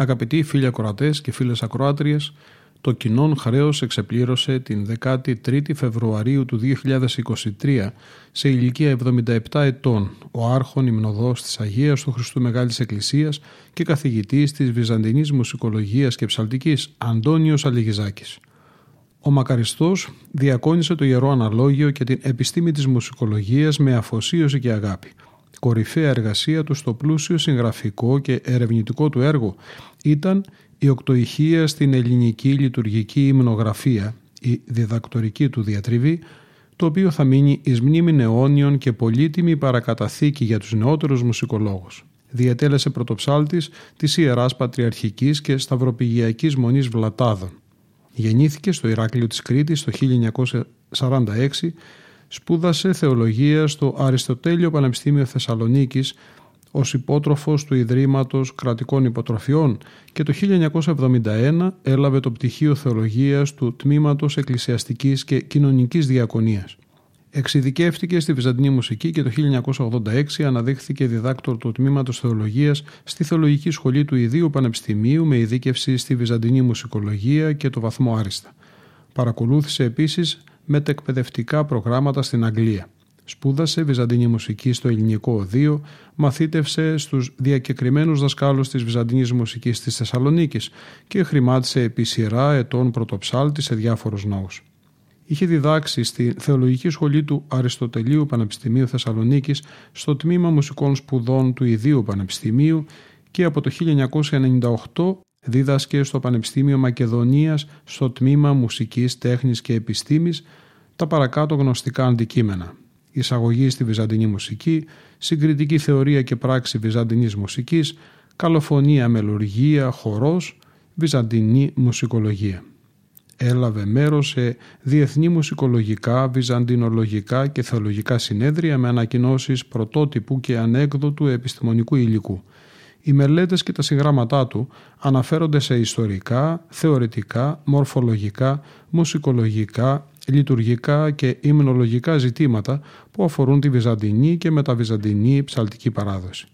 Αγαπητοί φίλοι ακροατές και φίλες ακροάτριες, το κοινό χρέος εξεπλήρωσε την 13η Φεβρουαρίου του 2023 σε ηλικία 77 ετών ο άρχον υμνοδός της Αγίας του Χριστού Μεγάλης Εκκλησίας και καθηγητής της Βυζαντινής Μουσικολογίας και Ψαλτικής Αντώνιος Αλιγιζάκης. Ο Μακαριστός διακόνησε το Ιερό Αναλόγιο και την επιστήμη της μουσικολογίας με αφοσίωση και αγάπη – κορυφαία εργασία του στο πλούσιο συγγραφικό και ερευνητικό του έργο ήταν η οκτωηχία στην ελληνική λειτουργική υμνογραφία, η διδακτορική του διατριβή, το οποίο θα μείνει εις μνήμη αιώνιων και πολύτιμη παρακαταθήκη για τους νεότερους μουσικολόγους. Διατέλεσε πρωτοψάλτης της Ιεράς Πατριαρχικής και Σταυροπηγιακής Μονής Βλατάδων. Γεννήθηκε στο Ηράκλειο της Κρήτης το 1946 Σπούδασε θεολογία στο Αριστοτέλειο Πανεπιστήμιο Θεσσαλονίκης ως υπότροφος του Ιδρύματος Κρατικών Υποτροφιών και το 1971 έλαβε το πτυχίο θεολογίας του Τμήματος Εκκλησιαστικής και Κοινωνικής Διακονίας. Εξειδικεύτηκε στη Βυζαντινή Μουσική και το 1986 αναδείχθηκε διδάκτορ του Τμήματος Θεολογίας στη Θεολογική Σχολή του Ιδίου Πανεπιστημίου με ειδίκευση στη Βυζαντινή Μουσικολογία και το βαθμό Άριστα. Παρακολούθησε επίσης μετεκπαιδευτικά προγράμματα στην Αγγλία. Σπούδασε βυζαντινή μουσική στο ελληνικό οδείο, μαθήτευσε στους διακεκριμένους δασκάλους της βυζαντινής μουσικής της Θεσσαλονίκης και χρημάτισε επί σειρά ετών πρωτοψάλτη σε διάφορους ναούς. Είχε διδάξει στη Θεολογική Σχολή του Αριστοτελείου Πανεπιστημίου Θεσσαλονίκης στο Τμήμα Μουσικών Σπουδών του Ιδίου Πανεπιστημίου και από το 1998 δίδασκε στο Πανεπιστήμιο Μακεδονίας στο Τμήμα Μουσικής, Τέχνης και Επιστήμης τα παρακάτω γνωστικά αντικείμενα. Εισαγωγή στη Βυζαντινή μουσική, συγκριτική θεωρία και πράξη Βυζαντινής μουσικής, καλοφωνία, μελουργία, χορός, Βυζαντινή μουσικολογία. Έλαβε μέρος σε διεθνή μουσικολογικά, βυζαντινολογικά και θεολογικά συνέδρια με ανακοινώσεις πρωτότυπου και ανέκδοτου επιστημονικού υλικού – οι μελέτες και τα συγγράμματά του αναφέρονται σε ιστορικά, θεωρητικά, μορφολογικά, μουσικολογικά, λειτουργικά και υμνολογικά ζητήματα που αφορούν τη βυζαντινή και μεταβυζαντινή ψαλτική παράδοση.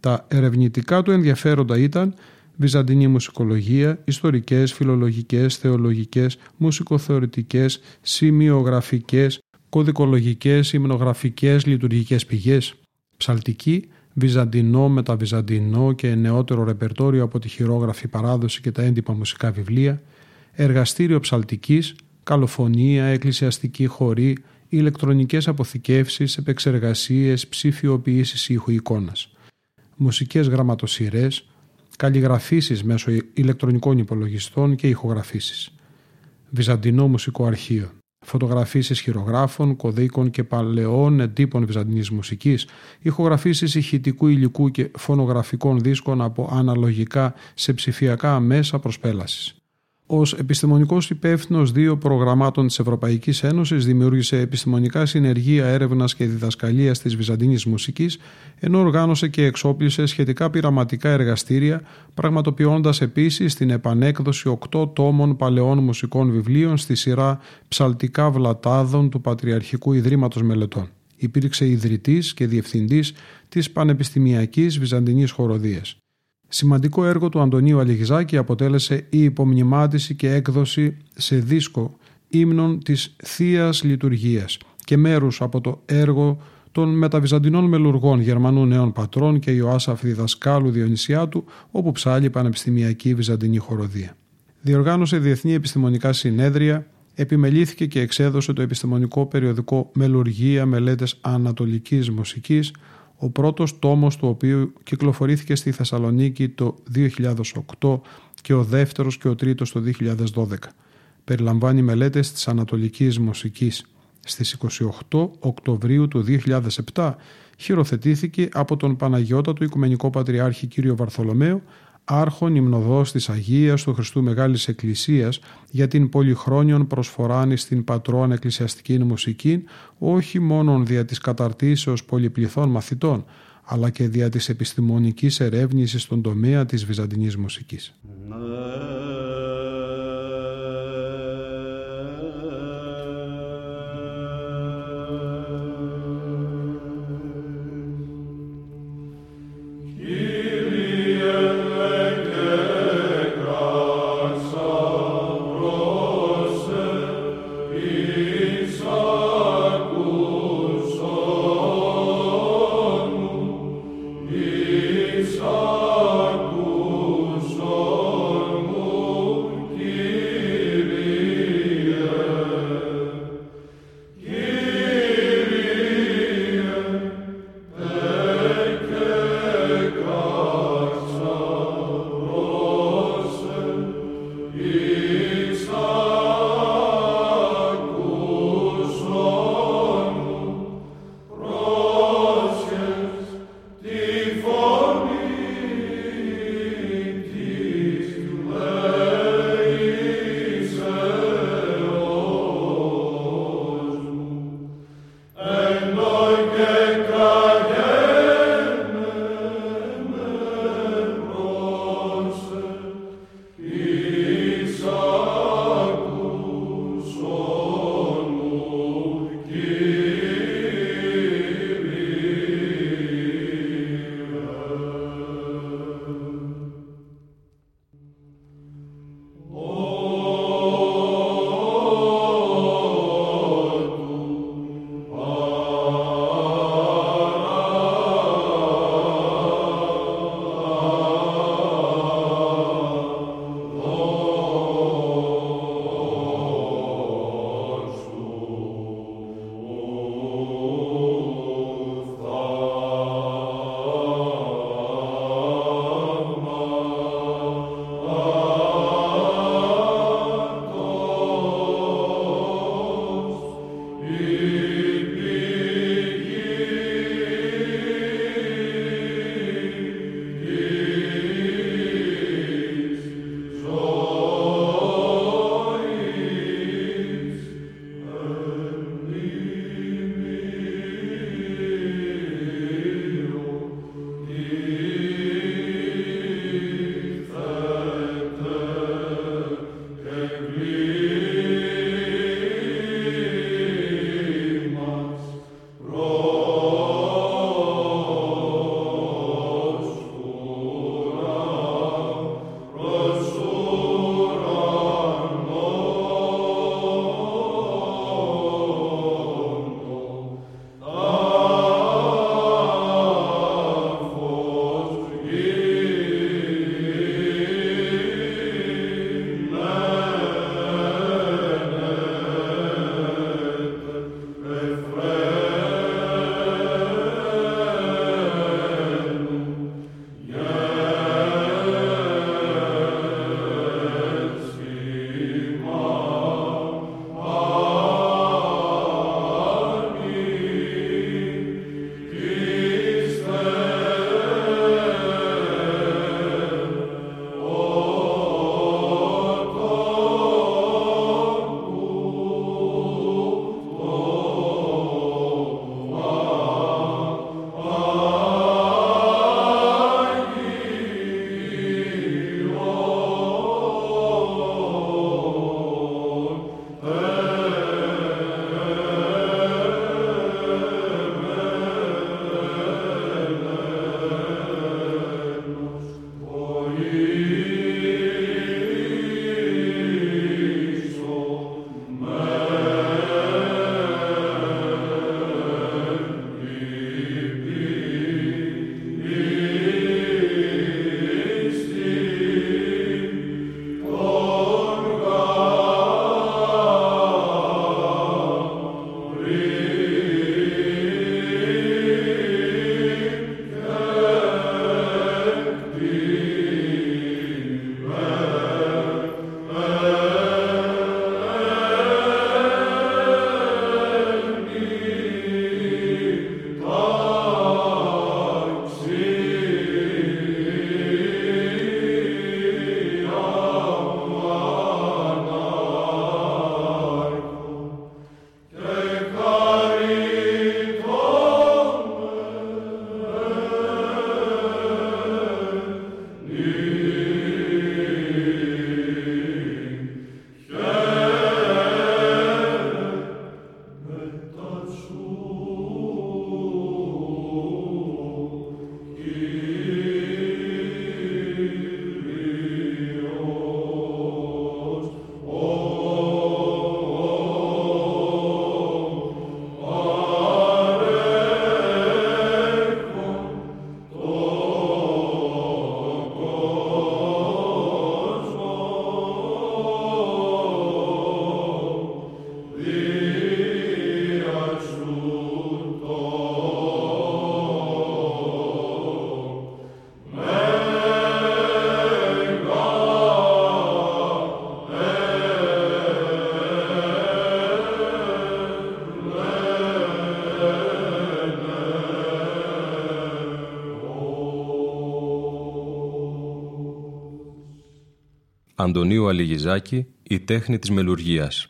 Τα ερευνητικά του ενδιαφέροντα ήταν βυζαντινή μουσικολογία, ιστορικές, φιλολογικές, θεολογικές, μουσικοθεωρητικές, σημειογραφικές, κωδικολογικές, υμνογραφικές, λειτουργικές πηγές, ψαλτική, βυζαντινό, μεταβυζαντινό και νεότερο ρεπερτόριο από τη χειρόγραφη παράδοση και τα έντυπα μουσικά βιβλία, εργαστήριο ψαλτικής, καλοφωνία, εκκλησιαστική χωρή, ηλεκτρονικές αποθηκεύσεις, επεξεργασίες, ψηφιοποιήσεις ήχου εικόνας, μουσικές γραμματοσυρές, καλλιγραφήσεις μέσω ηλεκτρονικών υπολογιστών και ηχογραφήσεις, βυζαντινό μουσικό αρχείο, φωτογραφίσεις χειρογράφων, κωδίκων και παλαιών εντύπων βυζαντινής μουσικής, ηχογραφήσεις ηχητικού υλικού και φωνογραφικών δίσκων από αναλογικά σε ψηφιακά μέσα προσπέλασης. Ω επιστημονικός υπεύθυνος δύο προγραμμάτων της Ευρωπαϊκής Ένωσης, δημιούργησε επιστημονικά συνεργεία έρευνας και διδασκαλίας της Βυζαντινής μουσικής, ενώ οργάνωσε και εξόπλισε σχετικά πειραματικά εργαστήρια, πραγματοποιώντας επίσης την επανέκδοση οκτώ τόμων παλαιών μουσικών βιβλίων στη σειρά Ψαλτικά Βλατάδων του Πατριαρχικού Ιδρύματος Μελετών. Υπήρξε ιδρυτής και διευθυντής της Πανεπιστημιακής Βυζαντινής Χοροδίας. Σημαντικό έργο του Αντωνίου Αλιγιζάκη αποτέλεσε η υπομνημάτιση και έκδοση σε δίσκο ύμνων της θείας Λειτουργίας και μέρους από το έργο των μεταβυζαντινών μελουργών Γερμανού νέων πατρών και Ιωάσαφ διδασκάλου Διονυσιάτου, όπου ψάλει πανεπιστημιακή βυζαντινή χοροδία. Διοργάνωσε διεθνή επιστημονικά συνέδρια, επιμελήθηκε και εξέδωσε το επιστημονικό περιοδικό Μελουργία Μελέτες Ανατολικής Μουσικής, ο πρώτος τόμος του οποίου κυκλοφορήθηκε στη Θεσσαλονίκη το 2008 και ο δεύτερος και ο τρίτος το 2012. Περιλαμβάνει μελέτες της Ανατολικής Μουσικής. Στις 28 Οκτωβρίου του 2007 χειροθετήθηκε από τον Παναγιώτατο Οικουμενικό Πατριάρχη κ. Βαρθολομαίο άρχον υμνοδός της Αγίας του Χριστού Μεγάλης Εκκλησίας για την πολυχρόνιον προσφοράνη στην πατρόν εκκλησιαστική μουσική όχι μόνον δια της καταρτήσεως πολυπληθών μαθητών αλλά και δια της επιστημονικής ερεύνησης στον τομέα της βυζαντινής μουσικής. Αντωνίου Αλιγιζάκη «Η τέχνη της μελουργίας».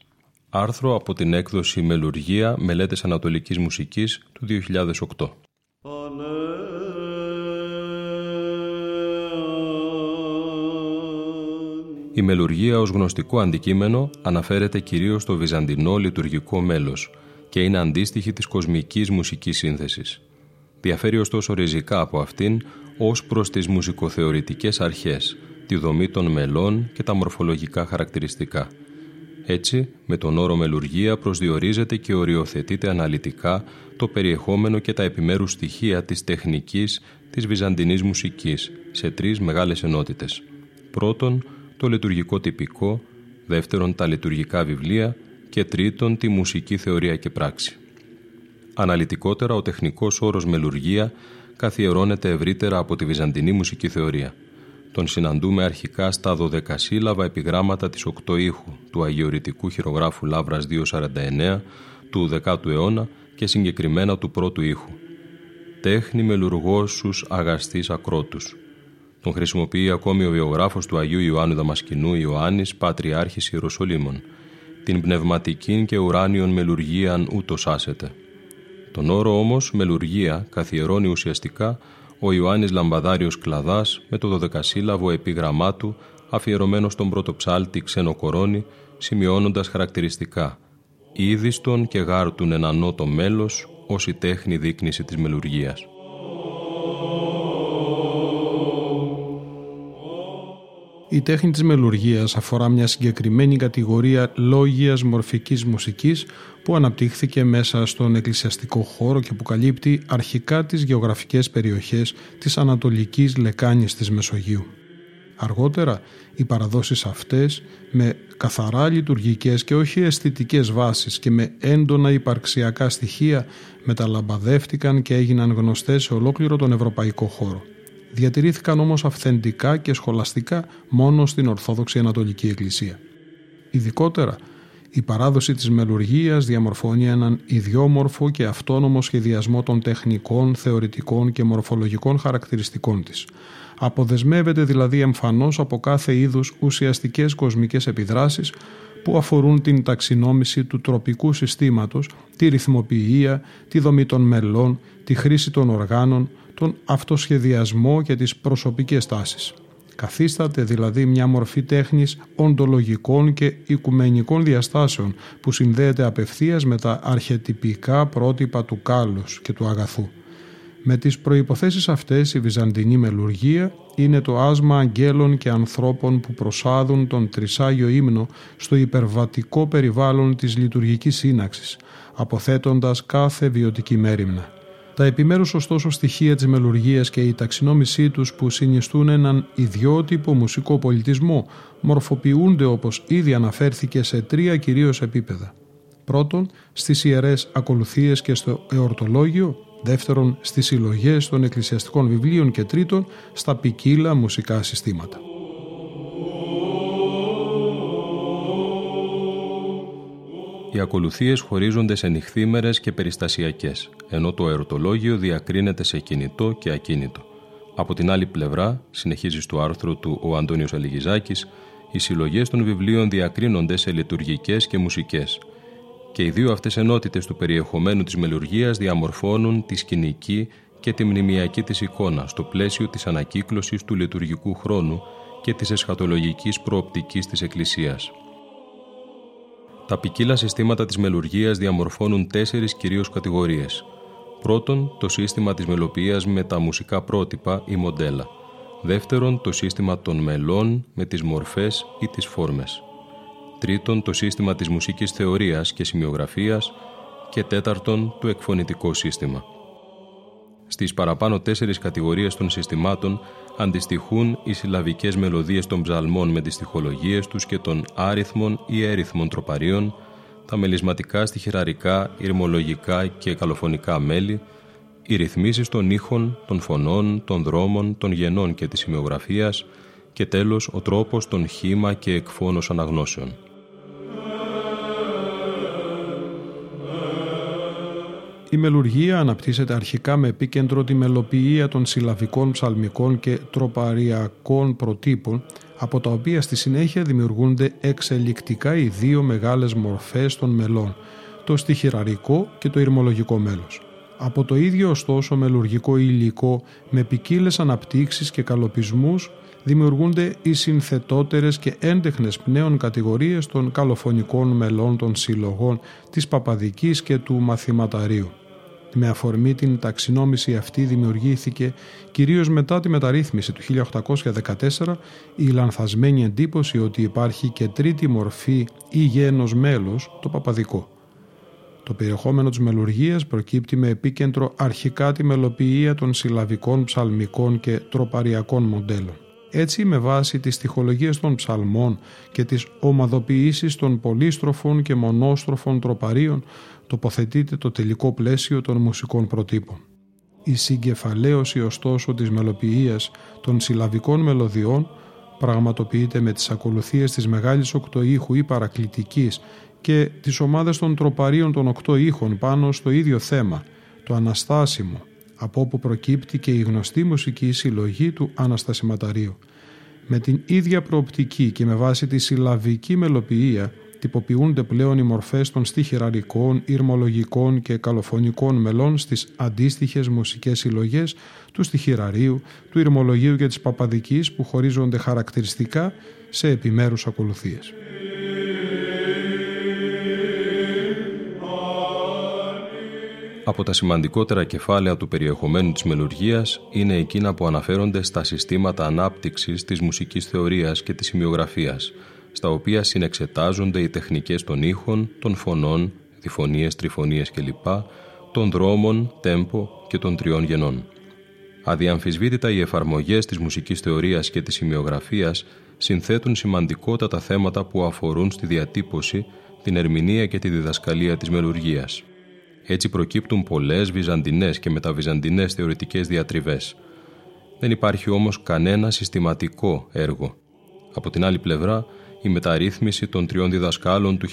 Άρθρο από την έκδοση «Μελουργία. Μελέτες Ανατολικής Μουσικής» του 2008. Η μελουργία ως γνωστικό αντικείμενο αναφέρεται κυρίως στο βυζαντινό λειτουργικό μέλος και είναι αντίστοιχη της κοσμικής μουσικής σύνθεσης. Διαφέρει ωστόσο ριζικά από αυτήν ως προς τις μουσικοθεωρητικές αρχές, τη δομή των μελών και τα μορφολογικά χαρακτηριστικά. Έτσι, με τον όρο μελουργία προσδιορίζεται και οριοθετείται αναλυτικά το περιεχόμενο και τα επιμέρους στοιχεία της τεχνικής της βυζαντινής μουσικής σε τρεις μεγάλες ενότητες. Πρώτον, το λειτουργικό τυπικό, δεύτερον τα λειτουργικά βιβλία και τρίτον τη μουσική θεωρία και πράξη. Αναλυτικότερα, ο τεχνικός όρος μελουργία καθιερώνεται ευρύτερα από τη βυζαντινή μουσική θεωρία. Τον συναντούμε αρχικά στα δωδεκασύλλαβα επιγράμματα της οκτώ ήχου του αγιορητικού χειρογράφου Λάβρας 249 του 10ου αιώνα και συγκεκριμένα του πρώτου ήχου. «Τέχνη μελουργόσους αγαστής ακρότους», τον χρησιμοποιεί ακόμη ο βιογράφος του Αγίου Ιωάννου Δαμασκηνού Ιωάννης, Πατριάρχης Ιεροσολύμων. Την πνευματική και ουράνιον μελουργίαν ούτως άσεται. Τον όρο όμως μελουργία καθιερώνει ουσιαστικά ο Ιωάννης Λαμπαδάριος Κλαδάς με το δωδεκασύλλαβο επίγραμμά του αφιερωμένο στον πρώτο ψάλτη ξενοκορώνη σημειώνοντας χαρακτηριστικά «Ήδιστον και γάρτουν ενανό το μέλος ως η τέχνη δείκνηση της μελουργίας». Η τέχνη της μελουργίας αφορά μια συγκεκριμένη κατηγορία λόγιας μορφικής μουσικής που αναπτύχθηκε μέσα στον εκκλησιαστικό χώρο και που καλύπτει αρχικά τις γεωγραφικές περιοχές της Ανατολικής Λεκάνης της Μεσογείου. Αργότερα, οι παραδόσεις αυτές με καθαρά λειτουργικές και όχι αισθητικές βάσεις και με έντονα υπαρξιακά στοιχεία μεταλαμπαδεύτηκαν και έγιναν γνωστές σε ολόκληρο τον ευρωπαϊκό χώρο διατηρήθηκαν όμως αυθεντικά και σχολαστικά μόνο στην Ορθόδοξη Ανατολική Εκκλησία. Ειδικότερα, η παράδοση της μελουργίας διαμορφώνει έναν ιδιόμορφο και αυτόνομο σχεδιασμό των τεχνικών, θεωρητικών και μορφολογικών χαρακτηριστικών της. Αποδεσμεύεται δηλαδή εμφανώς από κάθε είδους ουσιαστικές κοσμικές επιδράσεις που αφορούν την ταξινόμηση του τροπικού συστήματος, τη ρυθμοποιία, τη δομή των μελών, τη χρήση των οργάνων, τον αυτοσχεδιασμό και τις προσωπικές τάσεις. Καθίσταται δηλαδή μια μορφή τέχνης οντολογικών και οικουμενικών διαστάσεων που συνδέεται απευθείας με τα αρχετυπικά πρότυπα του κάλους και του αγαθού. Με τις προϋποθέσεις αυτές η βυζαντινή μελουργία είναι το άσμα αγγέλων και ανθρώπων που προσάδουν τον τρισάγιο ύμνο στο υπερβατικό περιβάλλον της λειτουργικής σύναξης, αποθέτοντας κάθε βιωτική μέρημνα. Τα επιμέρους ωστόσο στοιχεία της μελουργίας και η ταξινόμησή τους που συνιστούν έναν ιδιότυπο μουσικό πολιτισμό μορφοποιούνται όπως ήδη αναφέρθηκε σε τρία κυρίως επίπεδα. Πρώτον, στις ιερές ακολουθίες και στο εορτολόγιο, δεύτερον στις συλλογές των εκκλησιαστικών βιβλίων και τρίτον στα ποικίλα μουσικά συστήματα. Οι ακολουθίες χωρίζονται σε νυχθήμερες και περιστασιακές, ενώ το ερωτολόγιο διακρίνεται σε κινητό και ακίνητο. Από την άλλη πλευρά, συνεχίζει στο άρθρο του ο Αντώνιος Αλιγιζάκης, οι συλλογές των βιβλίων διακρίνονται σε λειτουργικές και μουσικές. Και οι δύο αυτές ενότητες του περιεχομένου της μελουργίας διαμορφώνουν τη σκηνική και τη μνημιακή της εικόνα στο πλαίσιο της ανακύκλωσης του λειτουργικού χρόνου και της εσχατολογικής προοπτικής της Εκκλησίας. Τα ποικίλα συστήματα της μελουργίας διαμορφώνουν τέσσερις κυρίως κατηγορίες. Πρώτον, το σύστημα της μελοποιίας με τα μουσικά πρότυπα ή μοντέλα. Δεύτερον, το σύστημα των μελών με τις μορφές ή τις φόρμες. Τρίτον, το σύστημα της μουσικής θεωρίας και σημειογραφίας. Και τέταρτον, το εκφωνητικό σύστημα. Στις παραπάνω τέσσερις κατηγορίες των συστημάτων αντιστοιχούν οι συλλαβικές μελωδίες των ψαλμών με τις στοιχολογίες τους και των άριθμων ή έριθμων τροπαρίων, τα μελισματικά στοιχειραρικά, ηρμολογικά και καλοφωνικά μέλη, οι ρυθμίσεις των ήχων, των φωνών, των δρόμων, των γενών και της σημειογραφίας και τέλος ο τρόπος των χήμα και εκφώνος αναγνώσεων. Η μελουργία αναπτύσσεται αρχικά με επίκεντρο τη μελοποιία των συλλαβικών, ψαλμικών και τροπαριακών προτύπων, από τα οποία στη συνέχεια δημιουργούνται εξελικτικά οι δύο μεγάλες μορφές των μελών, το στοιχειραρικό και το ηρμολογικό μέλος. Από το ίδιο ωστόσο μελουργικό υλικό με ποικίλες αναπτύξεις και καλοπισμούς δημιουργούνται οι συνθετότερες και έντεχνες πνέων κατηγορίες των καλοφωνικών μελών των συλλογών της Παπαδικής και του Μαθηματαρίου. Με αφορμή την ταξινόμηση αυτή δημιουργήθηκε κυρίως μετά τη μεταρρύθμιση του 1814 η λανθασμένη εντύπωση ότι υπάρχει και τρίτη μορφή ή γένος μέλος, το παπαδικό. Το περιεχόμενο της μελουργίας προκύπτει με επίκεντρο αρχικά τη μελοποιία των συλλαβικών, ψαλμικών και τροπαριακών μοντέλων. Έτσι, με βάση τις στοιχολογίες των ψαλμών και τις ομαδοποιήσεις των πολύστροφων και μονόστροφων τροπαρίων, τοποθετείται το τελικό πλαίσιο των μουσικών προτύπων. Η συγκεφαλαίωση ωστόσο της μελοποιίας των συλλαβικών μελωδιών πραγματοποιείται με τις ακολουθίες της μεγάλης οκτωήχου ή παρακλητικής και τις ομάδες των τροπαρίων των οκτώ ήχων πάνω στο ίδιο θέμα, το αναστάσιμο, από όπου προκύπτει και η γνωστή μουσική συλλογή του Αναστασιματαρίου. Με την ίδια προοπτική και με βάση τη συλλαβική μελοποιία τυποποιούνται πλέον οι μορφές των στοιχειραρικών, ηρμολογικών και καλοφωνικών μελών στις αντίστοιχες μουσικές συλλογές του στοιχειραρίου, του ηρμολογίου και της παπαδικής που χωρίζονται χαρακτηριστικά σε επιμέρους ακολουθίες. Από τα σημαντικότερα κεφάλαια του περιεχομένου της μελουργίας είναι εκείνα που αναφέρονται στα συστήματα ανάπτυξης της μουσικής θεωρίας και της σημειογραφίας, στα οποία συνεξετάζονται οι τεχνικές των ήχων, των φωνών, διφωνίες, τριφωνίες κλπ, των δρόμων, τέμπο και των τριών γενών. Αδιαμφισβήτητα οι εφαρμογές της μουσικής θεωρίας και της σημειογραφίας συνθέτουν σημαντικότατα θέματα που αφορούν στη διατύπωση, την ερμηνεία και τη διδασκαλία της μελουργίας. Έτσι προκύπτουν πολλές βυζαντινές και μεταβυζαντινές θεωρητικές διατριβές. Δεν υπάρχει όμως κανένα συστηματικό έργο. Από την άλλη πλευρά, η μεταρρύθμιση των τριών διδασκάλων του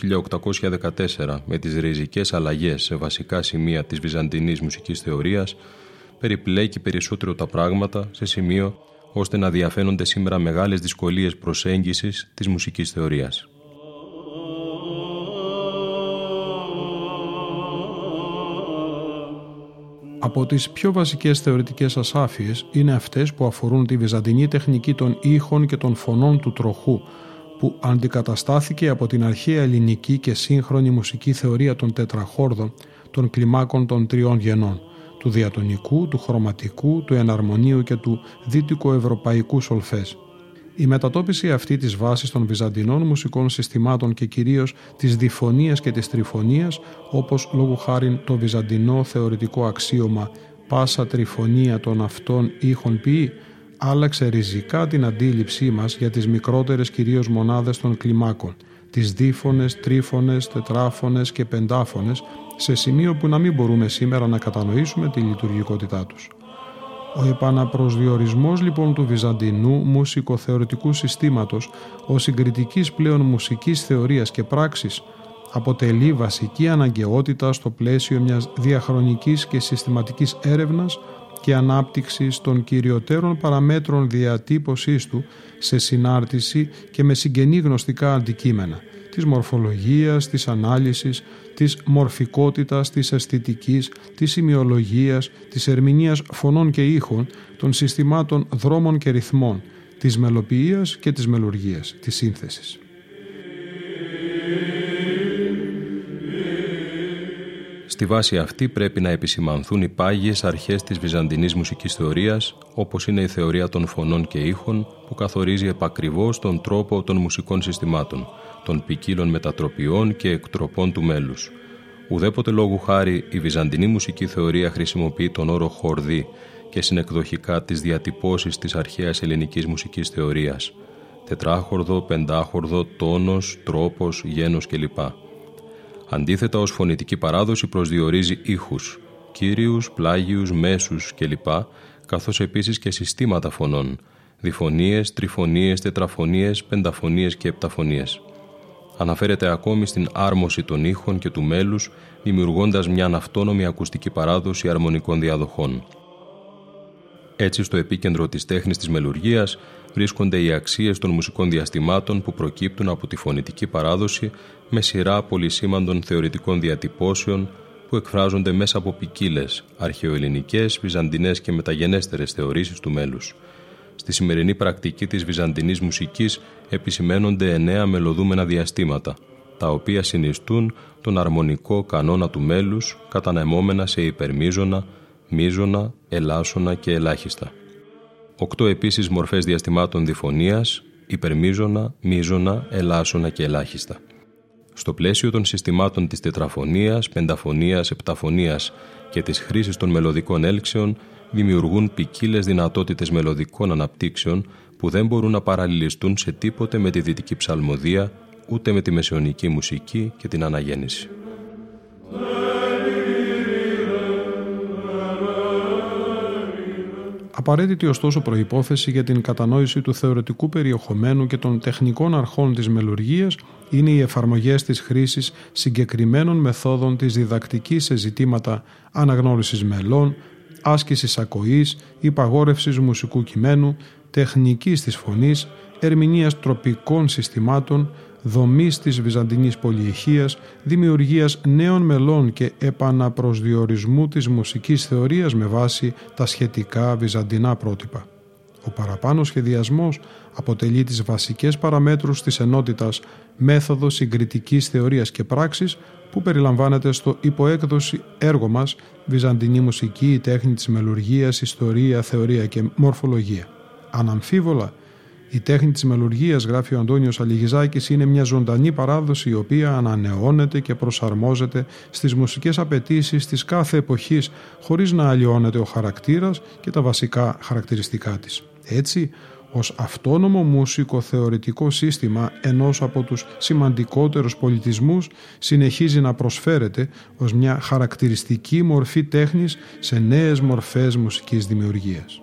1814 με τις ριζικές αλλαγές σε βασικά σημεία της βυζαντινής μουσικής θεωρίας περιπλέκει περισσότερο τα πράγματα σε σημείο ώστε να διαφαίνονται σήμερα μεγάλες δυσκολίες προσέγγισης της μουσικής θεωρίας. Από τις πιο βασικές θεωρητικές ασάφειες είναι αυτές που αφορούν τη βυζαντινή τεχνική των ήχων και των φωνών του τροχού, που αντικαταστάθηκε από την αρχαία ελληνική και σύγχρονη μουσική θεωρία των τετραχόρδων, των κλιμάκων των τριών γενών, του διατονικού, του χρωματικού, του εναρμονίου και του δυτικοευρωπαϊκού ευρωπαϊκού σολφές. Η μετατόπιση αυτή της βάσης των βυζαντινών μουσικών συστημάτων και κυρίως της διφωνίας και της τριφωνίας, όπως λόγου χάριν το βυζαντινό θεωρητικό αξίωμα «πάσα τριφωνία των αυτών ήχων ποιή», άλλαξε ριζικά την αντίληψή μας για τις μικρότερες κυρίως μονάδες των κλιμάκων, τις δίφωνες, τρίφωνες, τετράφωνες και πεντάφωνες, σε σημείο που να μην μπορούμε σήμερα να κατανοήσουμε τη λειτουργικότητά τους. Ο επαναπροσδιορισμός λοιπόν του βυζαντινού μουσικοθεωρητικού συστήματος ο συγκριτικής πλέον μουσικής θεωρίας και πράξης αποτελεί βασική αναγκαιότητα στο πλαίσιο μιας διαχρονικής και συστηματικής έρευνας και ανάπτυξης των κυριωτέρων παραμέτρων διατύπωσής του σε συνάρτηση και με συγγενή γνωστικά αντικείμενα της μορφολογίας, της ανάλυσης, της μορφικότητας, της αισθητικής, της σημειολογίας, της ερμηνείας φωνών και ήχων, των συστημάτων δρόμων και ρυθμών, της μελοποιίας και της μελουργίας, της σύνθεσης. Στη βάση αυτή πρέπει να επισημανθούν οι πάγιες αρχές της βυζαντινής μουσικής θεωρίας, όπως είναι η θεωρία των φωνών και ήχων, που καθορίζει επακριβώς τον τρόπο των μουσικών συστημάτων, των ποικίλων μετατροπιών και εκτροπών του μέλους. Ουδέποτε λόγου χάρη η βυζαντινή μουσική θεωρία χρησιμοποιεί τον όρο χορδί και συνεκδοχικά τις διατυπώσεις της αρχαίας ελληνικής μουσικής θεωρίας. Τετράχορδο, πεντάχορδο, τόνος, τρόπος, γένος κλπ. Αντίθετα ως φωνητική παράδοση προσδιορίζει ήχους, κύριους, πλάγιους, μέσους κλπ. καθώς επίσης και συστήματα φωνών, διφωνίες, τριφωνίες, τετραφωνίες, πενταφωνίες και επταφωνίες. Αναφέρεται ακόμη στην άρμωση των ήχων και του μέλους, δημιουργώντας μια αυτόνομη ακουστική παράδοση αρμονικών διαδοχών. Έτσι, στο επίκεντρο της τέχνης της μελουργίας βρίσκονται οι αξίες των μουσικών διαστημάτων που προκύπτουν από τη φωνητική παράδοση με σειρά πολυσήμαντων θεωρητικών διατυπώσεων που εκφράζονται μέσα από ποικίλες, αρχαιοελληνικές, βυζαντινές και μεταγενέστερες θεωρήσεις του μέλους. Στη σημερινή πρακτική της βυζαντινής μουσικής επισημαίνονται εννέα μελωδούμενα διαστήματα, τα οποία συνιστούν τον αρμονικό κανόνα του μέλους κατανεμόμενα σε υπερμίζωνα, μίζωνα, ελάσσονα και ελάχιστα. Οκτώ επίσης μορφές διαστημάτων διφωνίας, υπερμίζωνα, μίζωνα, ελάσσονα και ελάχιστα. Στο πλαίσιο των συστημάτων της τετραφωνίας, πενταφωνίας, επταφωνίας και της χρήσης των μελωδικών έλξεων δημιουργούν ποικίλες δυνατότητες μελωδικών αναπτύξεων που δεν μπορούν να παραλληλιστούν σε τίποτε με τη δυτική ψαλμοδία ούτε με τη μεσαιωνική μουσική και την αναγέννηση. Απαραίτητη ωστόσο προϋπόθεση για την κατανόηση του θεωρητικού περιεχομένου και των τεχνικών αρχών της μελουργίας είναι οι εφαρμογές της χρήσης συγκεκριμένων μεθόδων της διδακτικής σε ζητήματα αναγνώρισης μελών, άσκησης ακοής, υπαγόρευσης μουσικού κειμένου, τεχνικής της φωνής, ερμηνείας τροπικών συστημάτων, δομής της Βυζαντινής πολιεχίας, δημιουργίας νέων μελών και επαναπροσδιορισμού της μουσικής θεωρίας με βάση τα σχετικά βυζαντινά πρότυπα. Ο παραπάνω σχεδιασμός αποτελεί τις βασικές παραμέτρους της ενότητας μέθοδο συγκριτικής θεωρίας και πράξης που περιλαμβάνεται στο υποέκδοση έργο μας «Βυζαντινή μουσική, η τέχνη της μελουργίας, ιστορία, θεωρία και μορφολογία». Αναμφίβολα, η τέχνη της μελουργίας, γράφει ο Αντώνιος Αλιγιζάκης, είναι μια ζωντανή παράδοση η οποία ανανεώνεται και προσαρμόζεται στις μουσικές απαιτήσεις της κάθε εποχής χωρίς να αλλοιώνεται ο χαρακτήρας και τα βασικά χαρακτηριστικά της. Έτσι, ως αυτόνομο μουσικό θεωρητικό σύστημα ενός από τους σημαντικότερους πολιτισμούς συνεχίζει να προσφέρεται ως μια χαρακτηριστική μορφή τέχνης σε νέες μορφές μουσικής δημιουργίας.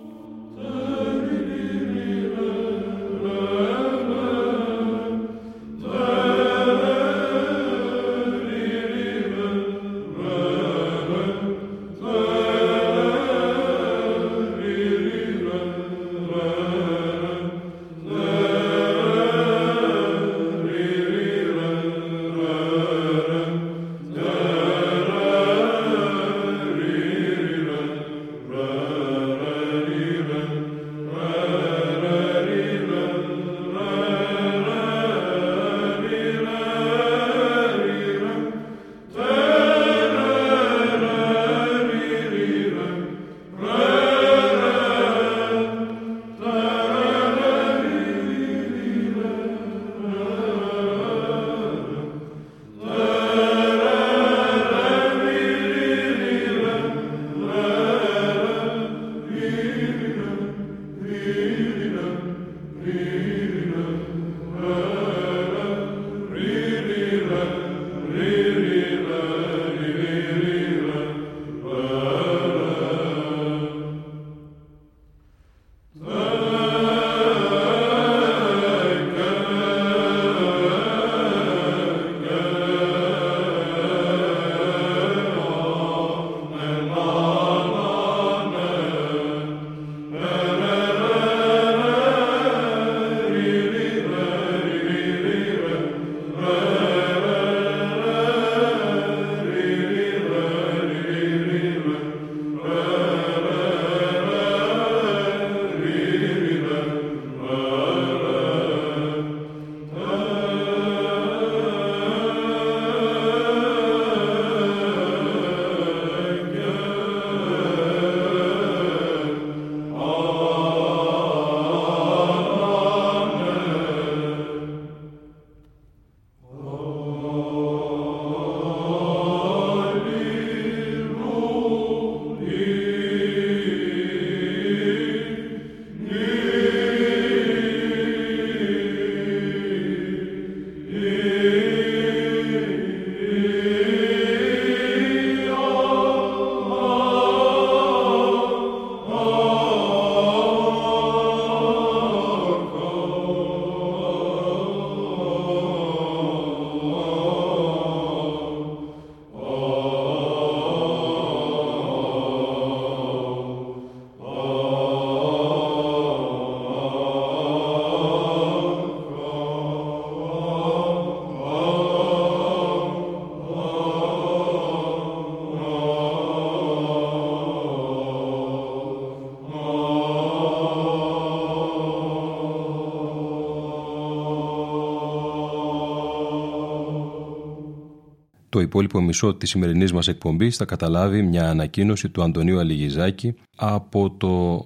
Στο υπόλοιπο μισό της σημερινής μας εκπομπής θα καταλάβει μια ανακοίνωση του Αντωνίου Αλιγιζάκη από το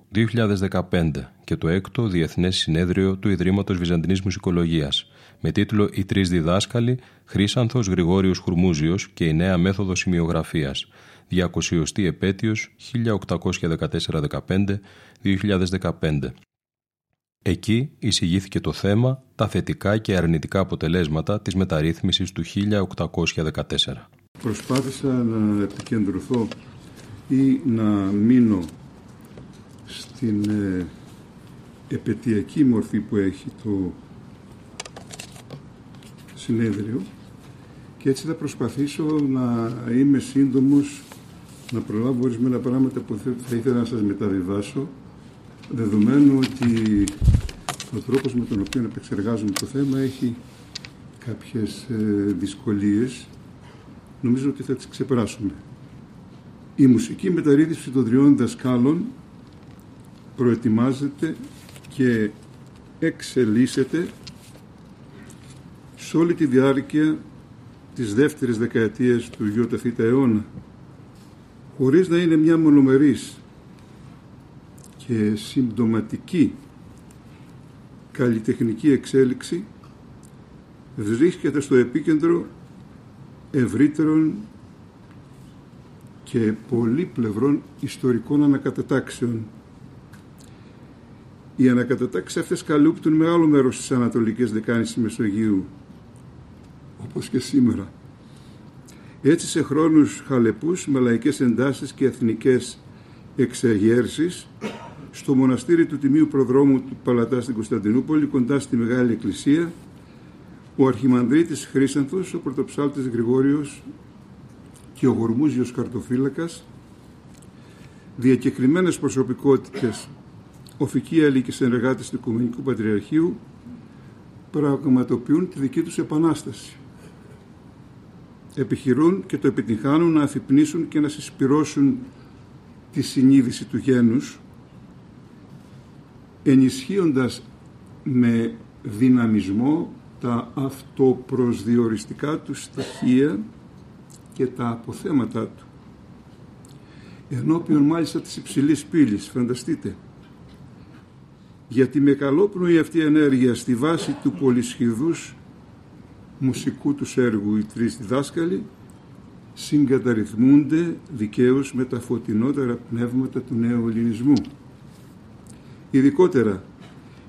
2015 και το έκτο Διεθνές Συνέδριο του Ιδρύματος Βυζαντινής Μουσικολογίας με τίτλο «Οι τρεις διδάσκαλοι, Χρήσανθος Γρηγόριος Χουρμούζιος και η νέα μέθοδος σημειογραφίας». 200η επέτειος 1814-15-2015. Εκεί εισηγήθηκε το θέμα τα θετικά και αρνητικά αποτελέσματα της μεταρρύθμισης του 1814. Προσπάθησα να επικεντρωθώ ή να μείνω στην ε, επαιτειακή μορφή που έχει το συνέδριο και έτσι θα προσπαθήσω να είμαι σύντομος να προλάβω ορισμένα πράγματα που θα ήθελα να σας μεταβιβάσω δεδομένου ότι ο τρόπος με τον οποίο επεξεργάζουμε το θέμα έχει κάποιες ε, δυσκολίες νομίζω ότι θα τις ξεπεράσουμε. Η μουσική μεταρρύθμιση των τριών δασκάλων προετοιμάζεται και εξελίσσεται σε όλη τη διάρκεια της δεύτερης δεκαετίας του ΙΘ αιώνα χωρίς να είναι μια μονομερής και συμπτωματική καλλιτεχνική εξέλιξη βρίσκεται στο επίκεντρο ευρύτερων και πολύπλευρων ιστορικών ανακατατάξεων. Οι ανακατατάξεις αυτές καλύπτουν μεγάλο μέρος της ανατολικής δεκάνης της Μεσογείου, όπως και σήμερα. Έτσι σε χρόνους χαλεπούς με λαϊκές εντάσεις και εθνικές εξεγέρσεις στο μοναστήρι του Τιμίου Προδρόμου του Παλατά στην Κωνσταντινούπολη κοντά στη Μεγάλη Εκκλησία ο Αρχιμανδρίτης Χρήσανθος, ο Πρωτοψάλτης Γρηγόριος και ο Γορμούζιος Καρτοφύλακας διακεκριμένες προσωπικότητες οφικοί και συνεργάτες του Οικουμενικού Πατριαρχείου πραγματοποιούν τη δική τους επανάσταση. Επιχειρούν και το επιτυχάνουν να αφυπνίσουν και να συσπυρώσουν τη συνείδηση του γένους ενισχύοντας με δυναμισμό τα αυτοπροσδιοριστικά του στοιχεία και τα αποθέματα του. Ενώπιον μάλιστα της υψηλής πύλης, φανταστείτε. Γιατί με καλόπνοη αυτή ενέργεια στη βάση του πολυσχηδούς μουσικού τους έργου οι τρεις διδάσκαλοι συγκαταρρυθμούνται δικαίως με τα φωτεινότερα πνεύματα του νέου ελληνισμού. Ειδικότερα,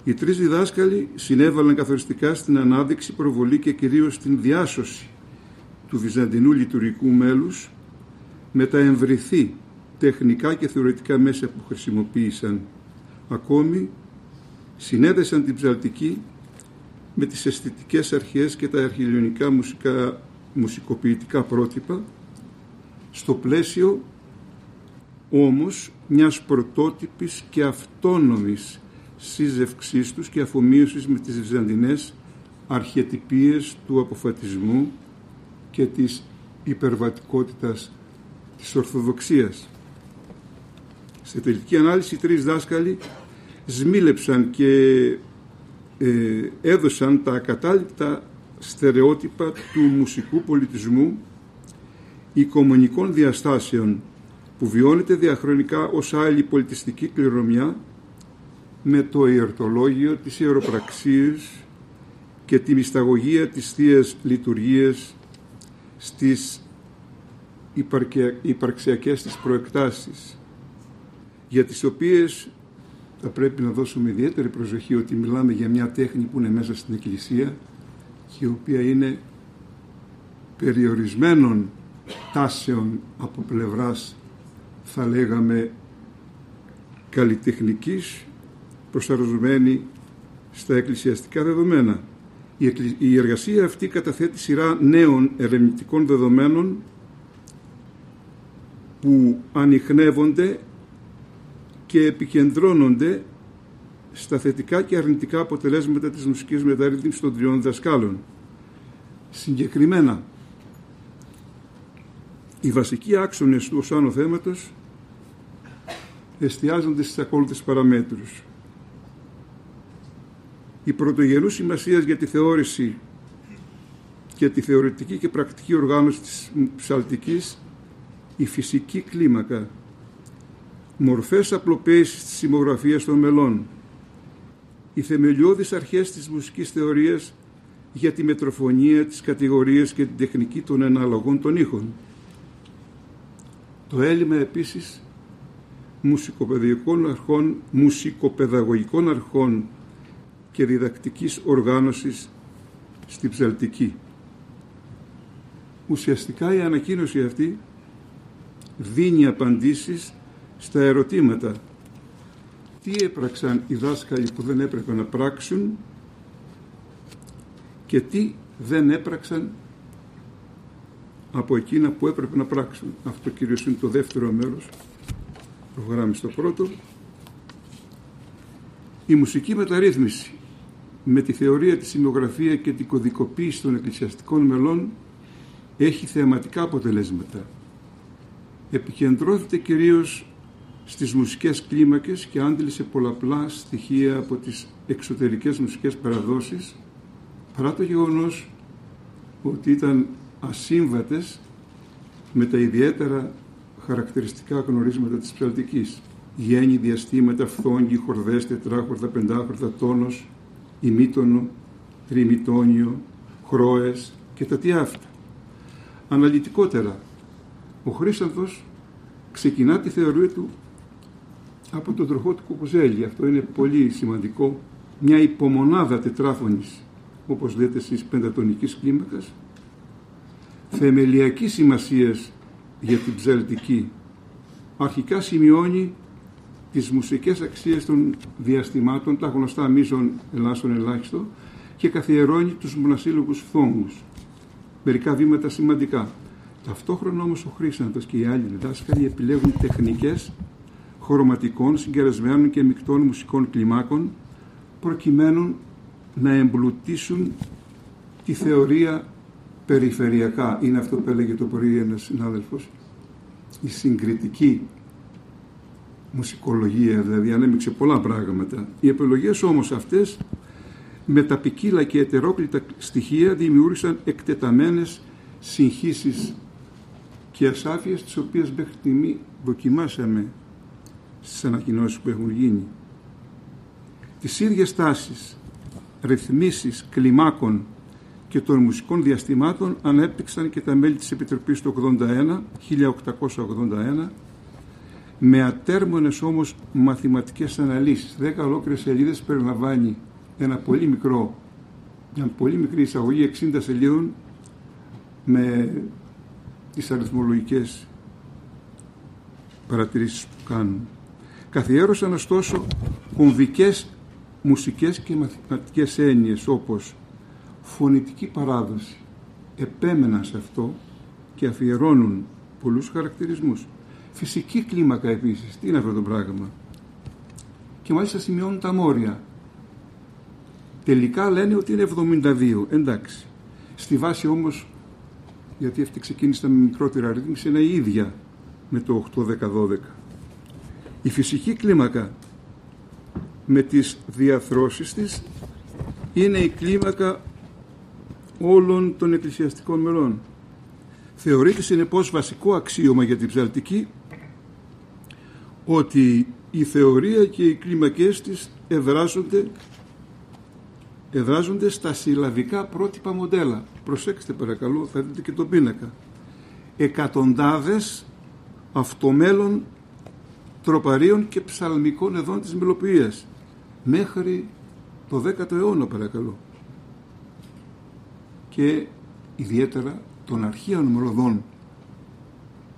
οι τρεις διδάσκαλοι συνέβαλαν καθοριστικά στην ανάδειξη, προβολή και κυρίως στην διάσωση του βυζαντινού λειτουργικού μέλους με τα εμβριθή τεχνικά και θεωρητικά μέσα που χρησιμοποίησαν. Ακόμη συνέδεσαν την ψαλτική με τις αισθητικές αρχές και τα αρχιλιονικά μουσικά, μουσικοποιητικά πρότυπα στο πλαίσιο όμως μιας πρωτότυπης και αυτόνομης σύζευξής τους και αφομοίωσης με τις βυζαντινές αρχιετυπίες του αποφατισμού και της υπερβατικότητας της Ορθοδοξίας. Σε τελική ανάλυση οι τρεις δάσκαλοι σμίλεψαν και ε, έδωσαν τα ακατάληπτα στερεότυπα του μουσικού πολιτισμού οικομονικών διαστάσεων που βιώνεται διαχρονικά ως άλλη πολιτιστική κληρονομιά με το ιερτολόγιο της ιεροπραξίας και τη μυσταγωγία της Θείας Λειτουργίας στις υπαρξιακές της προεκτάσεις για τις οποίες θα πρέπει να δώσουμε ιδιαίτερη προσοχή ότι μιλάμε για μια τέχνη που είναι μέσα στην Εκκλησία και η οποία είναι περιορισμένων τάσεων από πλευράς θα λέγαμε καλλιτεχνικής προσαρμοσμένη στα εκκλησιαστικά δεδομένα. Η εργασία αυτή καταθέτει σειρά νέων ερευνητικών δεδομένων που ανοιχνεύονται και επικεντρώνονται στα θετικά και αρνητικά αποτελέσματα της μουσικής μεταρρύθμισης των τριών δασκάλων. Συγκεκριμένα, οι βασικοί άξονες του οσάνου θέματος εστιάζονται στις ακόλουθες παραμέτρους. Η πρωτογενού σημασίας για τη θεώρηση και τη θεωρητική και πρακτική οργάνωση της ψαλτικής η φυσική κλίμακα, μορφές απλοποίησης της σημογραφίας των μελών, οι θεμελιώδεις αρχές της μουσικής θεωρίας για τη μετροφωνία, τις κατηγορίες και την τεχνική των εναλλαγών των ήχων. Το έλλειμμα επίσης μουσικοπαιδαγωγικών αρχών, μουσικοπαιδαγωγικών αρχών και διδακτικής οργάνωσης στη ψαλτική. Ουσιαστικά η ανακοίνωση αυτή δίνει απαντήσεις στα ερωτήματα τι έπραξαν οι δάσκαλοι που δεν έπρεπε να πράξουν και τι δεν έπραξαν από εκείνα που έπρεπε να πράξουν. Αυτό κυρίως είναι το δεύτερο μέρος, προγράμμι στο πρώτο. Η μουσική μεταρρύθμιση με τη θεωρία τη σημειογραφία και την κωδικοποίηση των εκκλησιαστικών μελών έχει θεαματικά αποτελέσματα. Επικεντρώθηκε κυρίως στις μουσικές κλίμακες και άντλησε πολλαπλά στοιχεία από τις εξωτερικές μουσικές παραδόσεις παρά το γεγονός ότι ήταν ασύμβατες με τα ιδιαίτερα χαρακτηριστικά γνωρίσματα της ψαλτικής. Γέννη, διαστήματα, φθόγγι, χορδές, τετράχορδα, πεντάχορδα, τόνος, ημίτονο, τριμητόνιο, χρόες και τα τι αυτά. Αναλυτικότερα, ο Χρήσανθος ξεκινά τη θεωρία του από τον τροχό του Κουκουζέλη. Αυτό είναι πολύ σημαντικό. Μια υπομονάδα τετράφωνης, όπως λέτε στις πεντατονικής κλίμακας, θεμελιακής σημασίας για την ψαλτική. Αρχικά σημειώνει τις μουσικές αξίες των διαστημάτων, τα γνωστά μίσον ελάσσον ελάχιστο και καθιερώνει τους μονασύλλογους φθόμους. Μερικά βήματα σημαντικά. Ταυτόχρονα όμως ο Χρήσαντος και οι άλλοι διδάσκαλοι επιλέγουν τεχνικές χρωματικών, συγκερασμένων και μεικτών μουσικών κλιμάκων προκειμένου να εμπλουτίσουν τη θεωρία περιφερειακά. Είναι αυτό που έλεγε το πρωί ένας συνάδελφος. Η συγκριτική μουσικολογία, δηλαδή ανέμειξε πολλά πράγματα. Οι επιλογές όμως αυτές με τα ποικίλα και ετερόκλητα στοιχεία δημιούργησαν εκτεταμένες συγχύσεις και ασάφειες τις οποίες μέχρι στιγμή δοκιμάσαμε στις ανακοινώσεις που έχουν γίνει. Τις ίδιες τάσεις, ρυθμίσεις, κλιμάκων και των μουσικών διαστημάτων ανέπτυξαν και τα μέλη της Επιτροπής του 81, 1881 με ατέρμονες όμως μαθηματικές αναλύσεις. Δέκα ολόκληρες σελίδες περιλαμβάνει ένα πολύ μικρό, μια πολύ μικρή εισαγωγή 60 σελίδων με τις αριθμολογικές παρατηρήσεις που κάνουν. Καθιέρωσαν ωστόσο κομβικές μουσικές και μαθηματικές έννοιες όπως φωνητική παράδοση. Επέμεναν σε αυτό και αφιερώνουν πολλούς χαρακτηρισμούς. Φυσική κλίμακα επίσης. Τι είναι αυτό το πράγμα; Και μάλιστα σημειώνουν τα μόρια. Τελικά λένε ότι είναι 72. Εντάξει. Στη βάση όμως, γιατί αυτή ξεκίνησε με μικρότερη αριθμίση, είναι η ίδια με το 8-10-12. Η φυσική κλίμακα με τις διαθρώσεις της είναι η κλίμακα όλων των εκκλησιαστικών μελών. Θεωρείται συνεπώς βασικό αξίωμα για την ψαλτική ότι η θεωρία και οι κλίμακές της εδράζονται, εδράζονται στα συλλαβικά πρότυπα μοντέλα. Προσέξτε παρακαλώ, θα δείτε και τον πίνακα. Εκατοντάδες αυτομέλων τροπαρίων και ψαλμικών εδών της μελοποιίας μέχρι το 10ο αιώνα παρακαλώ και ιδιαίτερα των αρχαίων μελωδών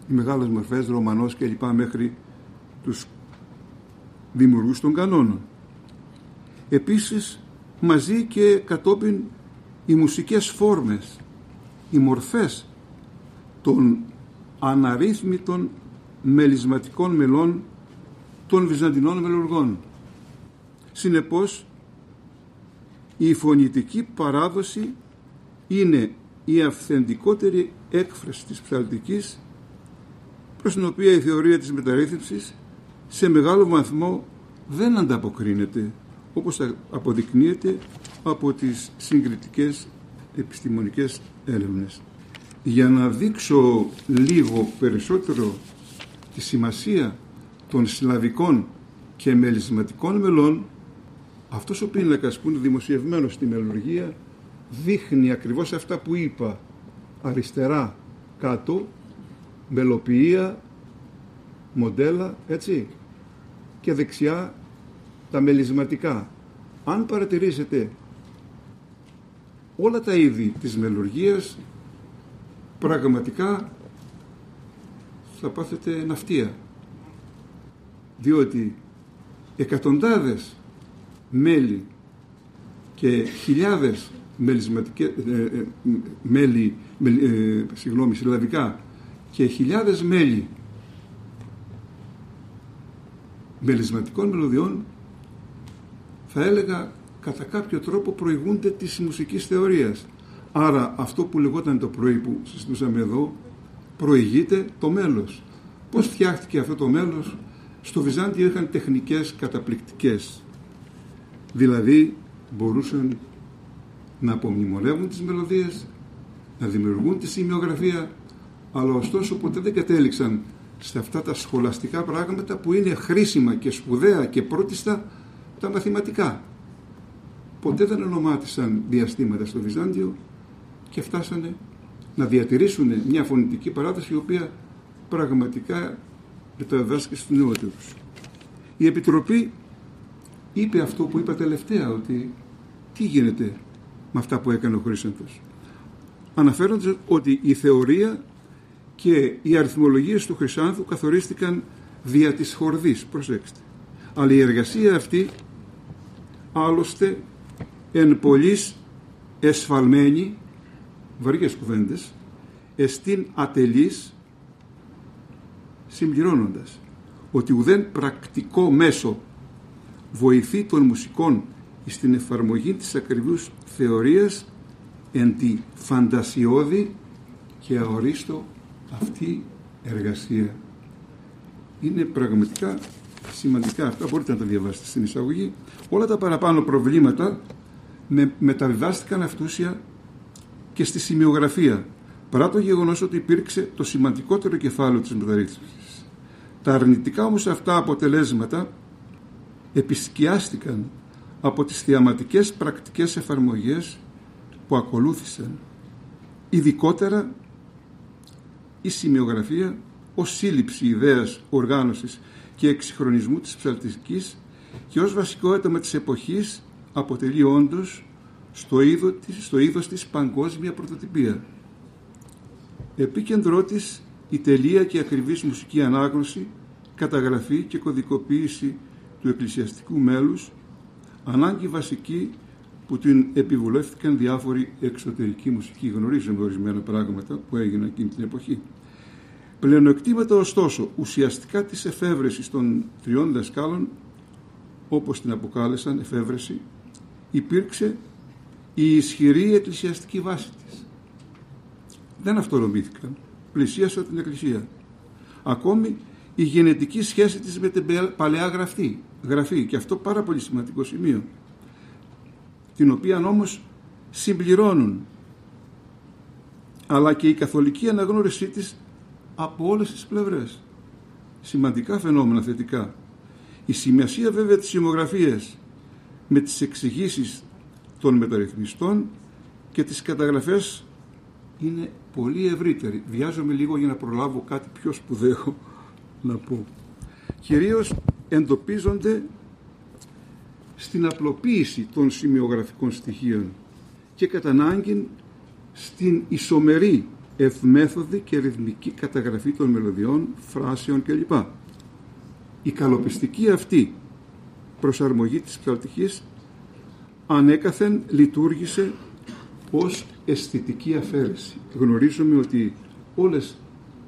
οι μεγάλες μορφές Ρωμανός και λοιπά μέχρι τους δημιουργούς των κανόνων. Επίσης μαζί και κατόπιν οι μουσικές φόρμες, οι μορφές των αναρρύθμιτων μελισματικών μελών των Βυζαντινών μελουργών. Συνεπώς η φωνητική παράδοση είναι η αυθεντικότερη έκφραση της ψαλτικής προς την οποία η θεωρία της μεταρρύθμισης σε μεγάλο βαθμό δεν ανταποκρίνεται όπως αποδεικνύεται από τις συγκριτικές επιστημονικές έρευνες. Για να δείξω λίγο περισσότερο τη σημασία των συλλαβικών και μελισματικών μελών αυτός ο πίνακας που είναι δημοσιευμένος στη μελουργία δείχνει ακριβώς αυτά που είπα. Αριστερά κάτω μελοποιία μοντέλα έτσι. Και δεξιά τα μελισματικά. Αν παρατηρήσετε όλα τα είδη της μελουργίας πραγματικά θα πάθετε ναυτία. Διότι εκατοντάδες μέλη και χιλιάδες μελισματικές, ε, ε, μέλη, ε, συγγνώμη, συλλαβικά και χιλιάδες μέλη μελισματικών μελωδιών θα έλεγα κατά κάποιο τρόπο προηγούνται της μουσικής θεωρίας. Άρα αυτό που λεγόταν το πρωί που συζητούσαμε εδώ προηγείται το μέλος. Πώς φτιάχτηκε αυτό το μέλος; Στο Βυζάντιο είχαν τεχνικές καταπληκτικές. Δηλαδή μπορούσαν να απομνημονεύουν τις μελωδίες, να δημιουργούν τη σημειογραφία, αλλά ωστόσο ποτέ δεν κατέληξαν σε αυτά τα σχολαστικά πράγματα που είναι χρήσιμα και σπουδαία και πρώτιστα τα μαθηματικά. Ποτέ δεν ονομάτισαν διαστήματα στο Βυζάντιο και φτάσανε να διατηρήσουν μια φωνητική παράδοση η οποία πραγματικά μεταβιβάστηκε στους νεότερους. Η Επιτροπή είπε αυτό που είπα τελευταία ότι τι γίνεται με αυτά που έκανε ο Χρήσαντος. Αναφέροντας ότι η θεωρία και οι αριθμολογίες του Χρυσάνθου καθορίστηκαν δια της χορδής, προσέξτε. Αλλά η εργασία αυτή άλλωστε εν πολλής εσφαλμένη, βαριές κουβέντες, εστίν ατελής συμπληρώνοντας ότι ουδέν πρακτικό μέσο βοηθεί των μουσικών στην εφαρμογή της ακριβούς θεωρίας εν τη φαντασιώδη και αορίστο αυτή εργασία. Είναι πραγματικά σημαντικά αυτά, μπορείτε να τα διαβάσετε στην εισαγωγή. Όλα τα παραπάνω προβλήματα με, μεταβιβάστηκαν αυτούσια και στη σημειογραφία, παρά το γεγονός ότι υπήρξε το σημαντικότερο κεφάλαιο της μεταρρύθμισης. Τα αρνητικά όμως αυτά αποτελέσματα επισκιάστηκαν από τις θεαματικές πρακτικές εφαρμογές που ακολούθησαν. Ειδικότερα η σημειογραφία ως σύλληψη ιδέας οργάνωσης και εξυγχρονισμού της ψαλτικής και ως βασικό έτομα της εποχής αποτελεί όντως στο, είδο της, στο είδος της παγκόσμια πρωτοτυπία. Επίκεντρό της η τελεία και ακριβής μουσική ανάγνωση, καταγραφή και κωδικοποίηση του εκκλησιαστικού μέλους, ανάγκη βασική που την επιβουλεύτηκαν διάφοροι εξωτερικοί μουσικοί. Γνωρίζουμε ορισμένα πράγματα που έγιναν εκείνη την εποχή. Πλεονοκτήματα ωστόσο ουσιαστικά της εφεύρεσης των τριών δασκάλων όπως την αποκάλεσαν εφεύρεση υπήρξε η ισχυρή εκκλησιαστική βάση της. Δεν αυτορομήθηκαν. Πλησίασαν την εκκλησία. Ακόμη η γενετική σχέση της με την παλαιά γραφή, γραφή και αυτό πάρα πολύ σημαντικό σημείο την οποία όμως συμπληρώνουν αλλά και η καθολική αναγνώρισή της από όλες τις πλευρές. Σημαντικά φαινόμενα θετικά. Η σημασία βέβαια της σημογραφίας με τις εξηγήσεις των μεταρρυθμιστών και τις καταγραφές είναι πολύ ευρύτερη. Βιάζομαι λίγο για να προλάβω κάτι πιο σπουδαίο να πω. Κυρίως εντοπίζονται στην απλοποίηση των σημειογραφικών στοιχείων και κατά ανάγκη στην ισομερή ευμέθοδη και ρυθμική καταγραφή των μελωδιών, φράσεων κλπ. Η καλοπιστική αυτή προσαρμογή της ψαλτικής ανέκαθεν λειτουργήσε ως αισθητική αφαίρεση. Γνωρίζουμε ότι όλες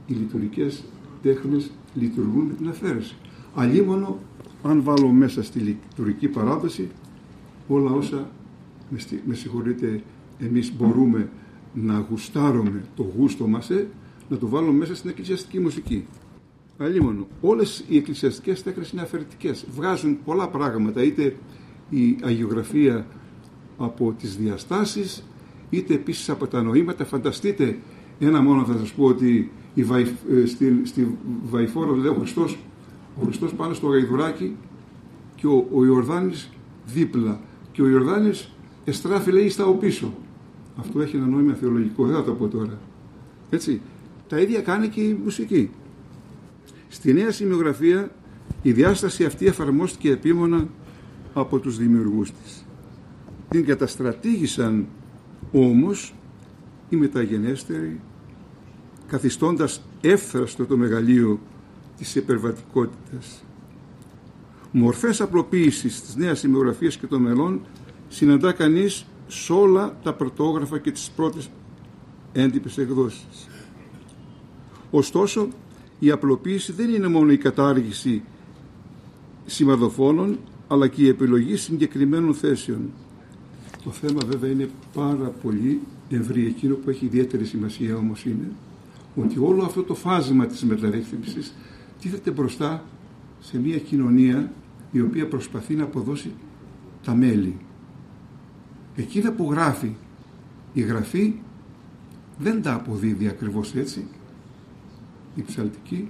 οι λειτουργικές τέχνες λειτουργούν με την αφαίρεση. Αλλήμωνο αν βάλω μέσα στη λειτουργική παράδοση όλα όσα, με συγχωρείτε, εμείς μπορούμε να γουστάρουμε το γούστο μας, ε, να το βάλουμε μέσα στην εκκλησιαστική μουσική. Αλλήμωνο, όλες οι εκκλησιαστικές τέχνες είναι αφαιρετικές. Βγάζουν πολλά πράγματα, είτε η αγιογραφία από τις διαστάσεις, είτε επίσης από τα νοήματα. Φανταστείτε ένα μόνο θα σας πω ότι η Βαϊ, ε, στη, στη Βαϊφόρο λέει ο Χριστός, ο Χριστός πάνω στο γαϊδουράκι και ο, ο Ιορδάνης δίπλα και ο Ιορδάνης εστράφει λέει στα πίσω. Αυτό έχει ένα νόημα θεολογικό, δεν θα το πω τώρα. Έτσι. Τα ίδια κάνει και η μουσική. Στη νέα σημειογραφία η διάσταση αυτή εφαρμόστηκε επίμονα από τους δημιουργούς της. Την καταστρατήγησαν όμως οι μεταγενέστεροι καθιστώντας εύθραστο το μεγαλείο της υπερβατικότητας. Μορφές απλοποίησης της νέας σημειογραφίας και των μελών συναντά κανείς σε όλα τα πρωτόγραφα και τις πρώτες έντυπες εκδόσεις. Ωστόσο, η απλοποίηση δεν είναι μόνο η κατάργηση σημαδοφώνων, αλλά και η επιλογή συγκεκριμένων θέσεων. Το θέμα βέβαια είναι πάρα πολύ ευρύ. Εκείνο που έχει ιδιαίτερη σημασία όμως είναι ότι όλο αυτό το φάσμα της μεταρρύθμισης τίθεται μπροστά σε μια κοινωνία η οποία προσπαθεί να αποδώσει τα μέλη. Εκείνα που γράφει η γραφή δεν τα αποδίδει ακριβώς έτσι η ψαλτική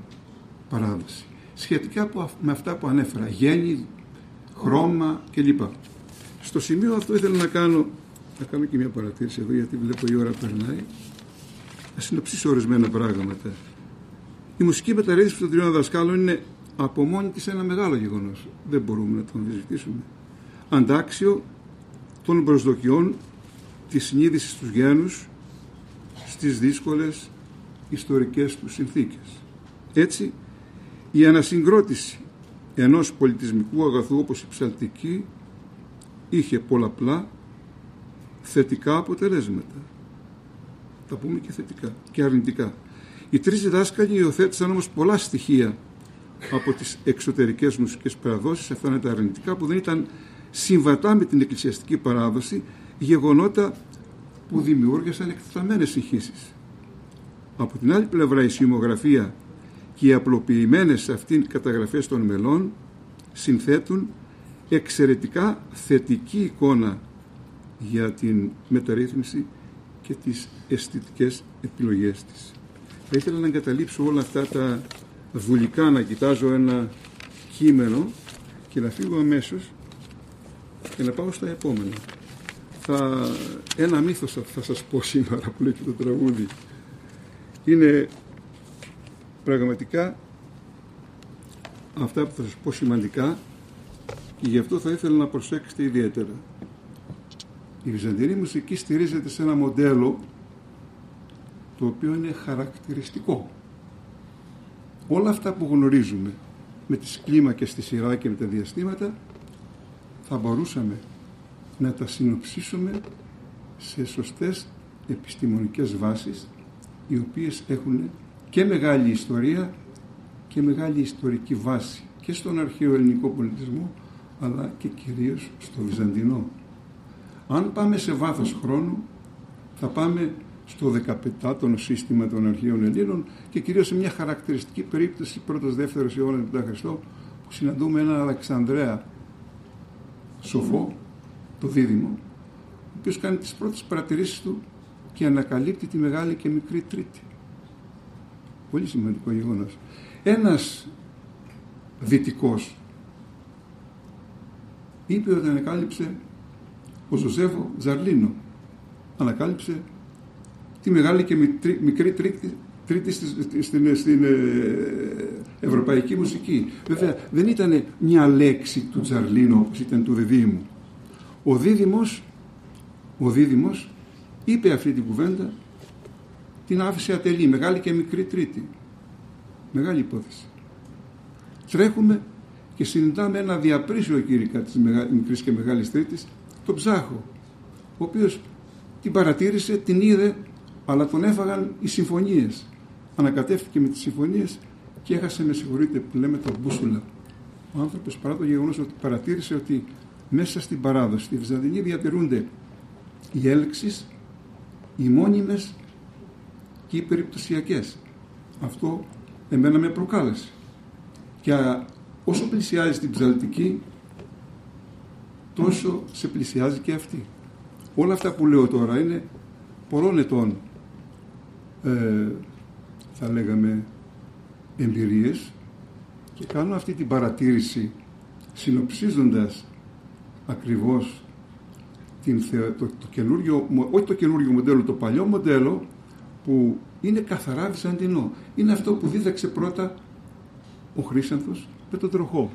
παράδοση. Σχετικά με αυτά που ανέφερα, γέννη, χρώμα κλπ. Στο σημείο αυτό ήθελα να κάνω, να κάνω και μια παρατήρηση εδώ γιατί βλέπω η ώρα περνάει. Να συνοψίσω ορισμένα πράγματα. Η μουσική μεταρρύθμιση των τριών δασκάλων είναι από μόνη της ένα μεγάλο γεγονός. Δεν μπορούμε να το αμφισβητήσουμε. Αντάξιο των προσδοκιών της συνείδησης τους γένους στις δύσκολες ιστορικές τους συνθήκες. Έτσι, η ανασυγκρότηση ενός πολιτισμικού αγαθού όπως η ψαλτική είχε πολλαπλά θετικά αποτελέσματα. Θα πούμε και θετικά και αρνητικά. Οι τρεις διδάσκαλοι υιοθέτησαν όμως πολλά στοιχεία από τις εξωτερικές μουσικές παραδόσεις, αυτά είναι τα αρνητικά που δεν ήταν συμβατά με την εκκλησιαστική παράδοση, γεγονότα που δημιούργησαν εκτεταμένες συγχύσεις. Από την άλλη πλευρά η σημογραφία και οι απλοποιημένες σε αυτήν καταγραφές των μελών συνθέτουν εξαιρετικά θετική εικόνα για την μεταρρύθμιση και τις αισθητικές επιλογές της. Θα ήθελα να εγκαταλείψω όλα αυτά τα βουλικά, να κοιτάζω ένα κείμενο και να φύγω αμέσως και να πάω στα επόμενα. Θα, ένα μύθος θα σας πω σήμερα που λέει και το τραγούδι. Είναι πραγματικά αυτά που θα σας πω σημαντικά και γι' αυτό θα ήθελα να προσέξετε ιδιαίτερα. Η Βυζαντινή μουσική στηρίζεται σε ένα μοντέλο το οποίο είναι χαρακτηριστικό. Όλα αυτά που γνωρίζουμε με τις κλίμακες στη σειρά και με τα διαστήματα θα μπορούσαμε να τα συνοψίσουμε σε σωστές επιστημονικές βάσεις οι οποίες έχουν και μεγάλη ιστορία και μεγάλη ιστορική βάση και στον αρχαίο ελληνικό πολιτισμό αλλά και κυρίως στο Βυζαντινό. Αν πάμε σε βάθος χρόνου θα πάμε στο 15ο σύστημα των αρχαίων Ελλήνων και κυρίως σε μια χαρακτηριστική περίπτωση πρώτος δεύτερος αιώνα μετά Χριστό που συναντούμε έναν Αλεξανδρέα σοφό, το δίδυμο, ο οποίος κάνει τις πρώτες παρατηρήσεις του και ανακαλύπτει τη μεγάλη και μικρή τρίτη. Πολύ σημαντικό γεγονός. Ένας δυτικός είπε ότι ανακάλυψε ο Ζωζέφο Ζαρλίνο ανακάλυψε τη μεγάλη και μικρή τρίτη, τρίτη στην, στην ε, ευρωπαϊκή μουσική. Βέβαια δεν ήταν μια λέξη του Τζαρλίνο όπως ήταν του Διδήμου. Ο Δίδυμος, ο Δίδυμος είπε αυτή την κουβέντα την άφησε ατελή, μεγάλη και μικρή τρίτη. Μεγάλη υπόθεση. Τρέχουμε και συνειδητάμε ένα διαπρίσιο κήρυκα της μικρής και μεγάλης τρίτης, τον Ψάχο, ο οποίος την παρατήρησε, την είδε, αλλά τον έφαγαν οι συμφωνίες. Ανακατεύτηκε με τις συμφωνίες και έχασε, με συγχωρείτε που λέμε, το μπούσουλα. Ο άνθρωπος παρά το γεγονός ότι παρατήρησε ότι μέσα στην παράδοση, στη Βυζαντινή διατηρούνται οι έλξεις, οι μόνιμες και οι περιπτωσιακές. Αυτό εμένα με προκάλεσε. Και όσο πλησιάζει την ψαλτική, τόσο σε πλησιάζει και αυτή. Όλα αυτά που λέω τώρα είναι πολλών ετών ε, θα λέγαμε εμπειρίες και κάνω αυτή την παρατήρηση συνοψίζοντας ακριβώς την, το, το καινούριο, όχι το καινούριο μοντέλο, το παλιό μοντέλο που είναι καθαρά βυζαντινό. Είναι αυτό που δίδαξε πρώτα ο Χρήσανθος με τον τροχό.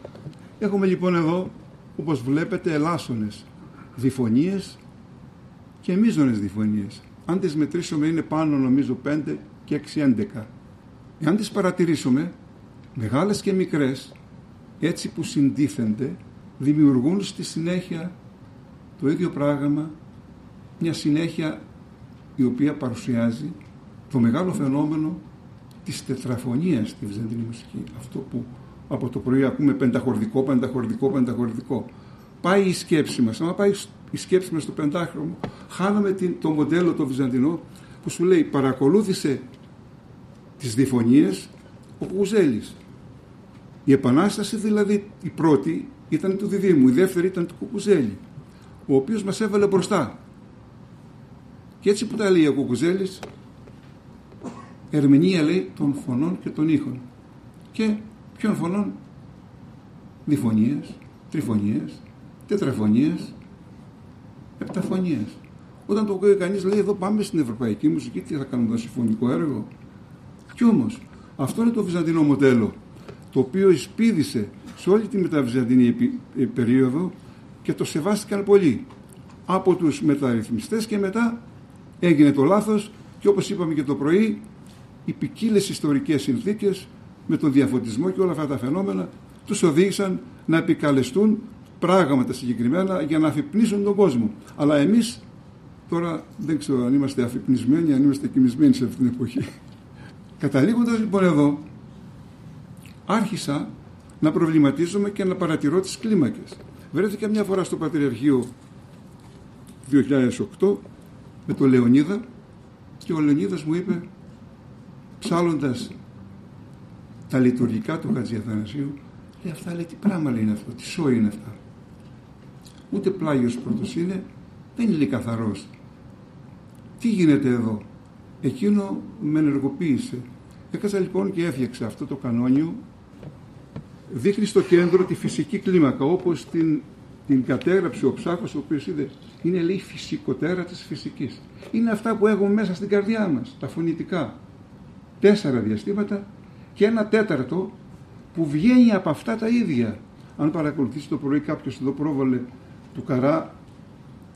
Έχουμε λοιπόν εδώ, όπως βλέπετε, ελάσσονες διφωνίες και μείζονες διφωνίες. Αν τις μετρήσουμε είναι πάνω νομίζω 5 και 6 11. Εάν τις παρατηρήσουμε, μεγάλες και μικρές, έτσι που συντίθενται, δημιουργούν στη συνέχεια το ίδιο πράγμα, μια συνέχεια η οποία παρουσιάζει το μεγάλο φαινόμενο της τετραφωνίας στη Βυζαντινή μουσική. Αυτό που από το πρωί ακούμε πενταχορδικό, πενταχορδικό, πενταχορδικό. Πάει η σκέψη μας. Αν πάει η σκέψη μας στο πεντάχρωμο, χάνουμε το μοντέλο το βυζαντινό που σου λέει παρακολούθησε τις διφωνίες ο Κουκουζέλης. Η Επανάσταση δηλαδή η πρώτη ήταν του Διδήμου, η δεύτερη ήταν του Κουκουζέλη, ο οποίος μας έβαλε μπροστά. Και έτσι που τα λέει ο Κουκουζέλης, ερμηνεία λέει των φωνών και των ήχων. Και ποιων φωνών, διφωνίες, τριφωνίες, τετραφωνίες, επταφωνίες. Όταν το ακούει κανείς λέει εδώ πάμε στην ευρωπαϊκή μουσική, τι θα κάνουμε εδώ συμφωνικό έργο. Κι όμως αυτό είναι το βυζαντινό μοντέλο το οποίο εισπίδησε σε όλη τη μεταβυζαντινή ε, περίοδο και το σεβάστηκαν πολύ από τους μεταρρυθμιστές και μετά έγινε το λάθος και όπως είπαμε και το πρωί οι ποικίλες ιστορικές συνθήκες με τον διαφωτισμό και όλα αυτά τα φαινόμενα τους οδήγησαν να επικαλεστούν πράγματα συγκεκριμένα για να αφυπνίσουν τον κόσμο. Αλλά εμείς τώρα δεν ξέρω αν είμαστε αφυπνισμένοι, αν είμαστε κοιμισμένοι σε αυτή την εποχή. Καταλήγοντας λοιπόν εδώ, άρχισα να προβληματίζομαι και να παρατηρώ τις κλίμακες. Βρέθηκα μια φορά στο Πατριαρχείο 2008 με τον Λεωνίδα και ο Λεωνίδας μου είπε ψάλλοντας τα λειτουργικά του Χατζη Αθανασίου λέει αυτά λέει τι πράγμα λέει είναι αυτό, τι σόι είναι αυτά ούτε πλάγιος πρώτος είναι δεν είναι καθαρός. Τι γίνεται εδώ; Εκείνο με ενεργοποίησε. Έκασα λοιπόν και έφτιαξα αυτό το κανόνιο. Δείχνει στο κέντρο τη φυσική κλίμακα όπως την, την κατέγραψε ο ψάχος ο οποίος είδε είναι λέει φυσικοτέρα της φυσικής. Είναι αυτά που έχουμε μέσα στην καρδιά μας τα φωνητικά. Τέσσερα διαστήματα και ένα τέταρτο που βγαίνει από αυτά τα ίδια. Αν παρακολουθήσει το πρωί κάποιος εδώ πρόβαλε του Καρά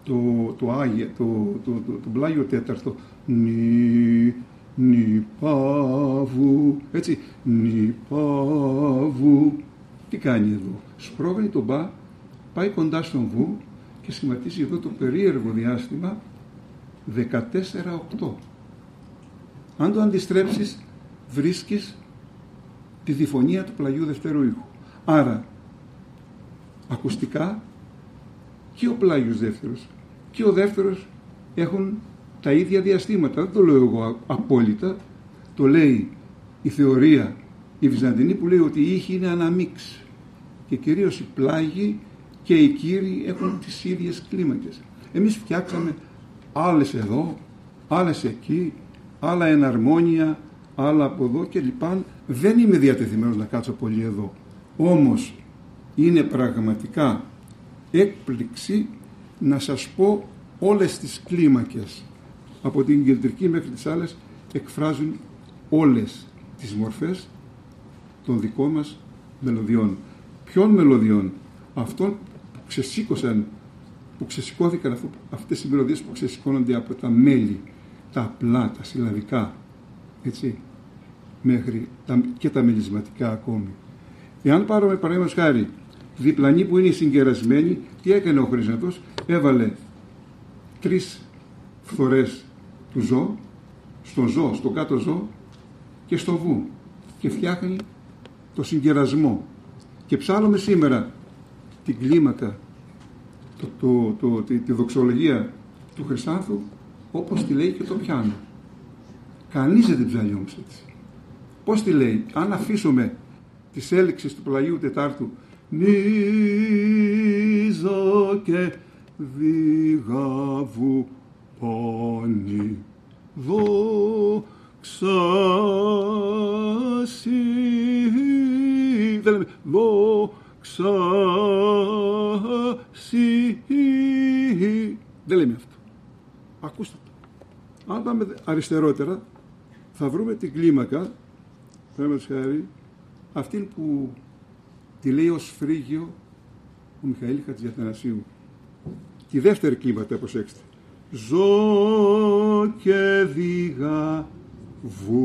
το, το, Άγιο, το, το, το, το, Πλάγιο Τέταρτο. Νι, νι πάβου έτσι νι πάβου τι κάνει εδώ; Σπρώχνει τον μπα πάει κοντά στον βου και σχηματίζει εδώ το περίεργο διάστημα 14-8 αν το αντιστρέψεις βρίσκεις τη διφωνία του πλαγιού δευτέρου ήχου άρα ακουστικά και ο πλάγιος δεύτερος και ο δεύτερος έχουν τα ίδια διαστήματα. Δεν το λέω εγώ απόλυτα. Το λέει η θεωρία η Βυζαντινή που λέει ότι η ήχη είναι αναμίξ και κυρίως οι πλάγοι και οι κύριοι έχουν τις ίδιες κλίμακες. Εμείς φτιάξαμε άλλες εδώ, άλλες εκεί, άλλα εναρμόνια, άλλα από εδώ και λοιπόν δεν είμαι διατεθειμένος να κάτσω πολύ εδώ. Όμως είναι πραγματικά έκπληξη να σας πω όλες τις κλίμακες από την κεντρική μέχρι τις άλλες εκφράζουν όλες τις μορφές των δικών μας μελωδιών. Ποιων μελωδιών, αυτών που ξεσήκωσαν, που ξεσηκώθηκαν αυτές οι μελωδίες που ξεσηκώνονται από τα μέλη, τα απλά, τα συλλαβικά, έτσι, μέχρι τα, και τα μελισματικά ακόμη. Εάν πάρουμε παραδείγματος χάρη διπλανή που είναι συγκερασμένη, τι έκανε ο Χρυσαντός, έβαλε τρεις φθορές του ζώου, στο ζώο, στο κάτω ζώο και στο βου και φτιάχνει το συγκερασμό. Και ψάλλουμε σήμερα την κλίμακα, το, το, το, τη, τη δοξολογία του Χρυσάνθου όπως τη λέει και το πιάνο. Κανείς δεν την ψάλλει όμως έτσι. Πώς τη λέει, αν αφήσουμε τις έλεξεις του Πλαγίου Τετάρτου νίζο και διγαβού πόνι δόξα δεν λέμε. Δόξα δεν λέμε αυτό. Ακούστε το. Αν πάμε αριστερότερα θα βρούμε την κλίμακα. Πρέπει χάρη αυτήν που τη λέει ως φρίγιο ο Μιχαήλ Χατζιαθανασίου. Τη δεύτερη κλίμακα, προσέξτε. Ζω και δίγα βούπα.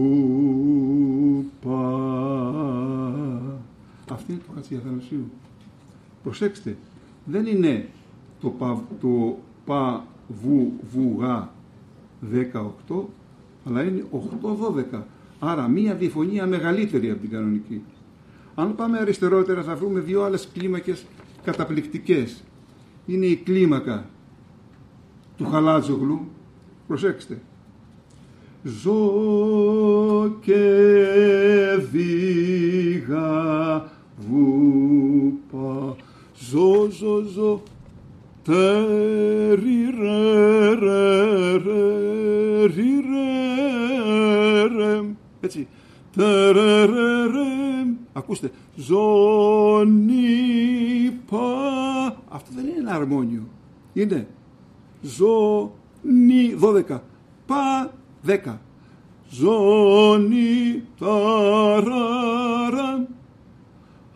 Αυτή είναι το Χατζιαθανασίου. Προσέξτε, δεν είναι το πα, το πα βου, βουγά 18, αλλά είναι 8-12. Άρα μία διφωνία μεγαλύτερη από την κανονική. Αν πάμε αριστερότερα θα βρούμε δύο άλλες κλίμακες καταπληκτικές. Είναι η κλίμακα του Χαλάτζογλου. Προσέξτε. Ζω και δίγα βούπα. Ζω, ζω, ζω. Τερι ρε ρε ρε ρε Έτσι. Τερε ρε ρε Ακούστε, ζώνη πα. Αυτό δεν είναι ένα αρμόνιο. Είναι ζώνη δώδεκα. Πα δέκα. Ζώνη ταραρα.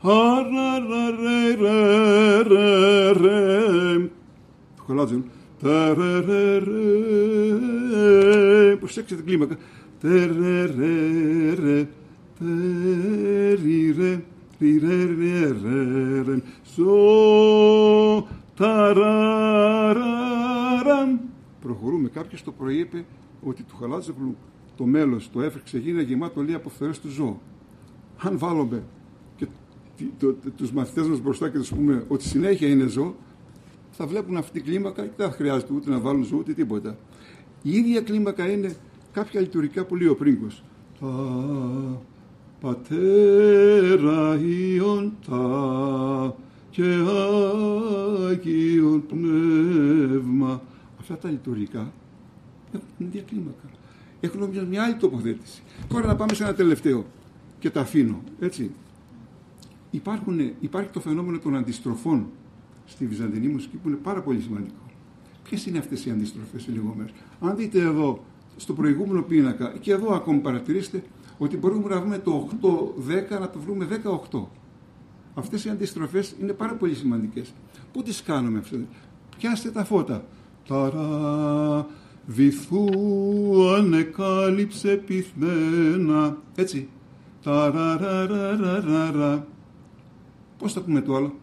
Αραραραραραρε. Χολάτζουν. Ταραραρε. Προσέξτε την κλίμακα. Τερερερε ριρε, ριρε, ριρε, σο, ταραραραμ. Προχωρούμε. Κάποιος το προείπε ότι του Χαλάτζευλου το μέλος, το έφερξε γίνει γεμάτο λέει από φθορές του ζώου. Αν βάλουμε και το, το, τους μαθητές μας μπροστά και τους πούμε ότι συνέχεια είναι ζώο, θα βλέπουν αυτή την κλίμακα και δεν χρειάζεται ούτε να βάλουν ζώο ούτε τίποτα. Η ίδια κλίμακα είναι κάποια λειτουργικά που λέει ο Πρίγκος. Πατέρα Υιον τα και Άγιον Πνεύμα. Αυτά τα λειτουργικά έχουν διακλίμακα. Έχουν μια, μια άλλη τοποθέτηση. Τώρα να πάμε σε ένα τελευταίο και τα αφήνω. Έτσι. Υπάρχουν, υπάρχει το φαινόμενο των αντιστροφών στη Βυζαντινή μουσική που είναι πάρα πολύ σημαντικό. Ποιες είναι αυτές οι αντιστροφές σε λίγο μέρος; Αν δείτε εδώ στο προηγούμενο πίνακα και εδώ ακόμη παρατηρήστε ότι μπορούμε να βρούμε το 8-10 να το βρούμε 18. Αυτές οι αντιστροφές είναι πάρα πολύ σημαντικές. Πού τις κάνουμε αυτές; Πιάστε τα φώτα. Ταρά, βυθού ανεκάλυψε πυθμένα. Έτσι. Ταραραραραρα. Πώς θα πούμε το άλλο.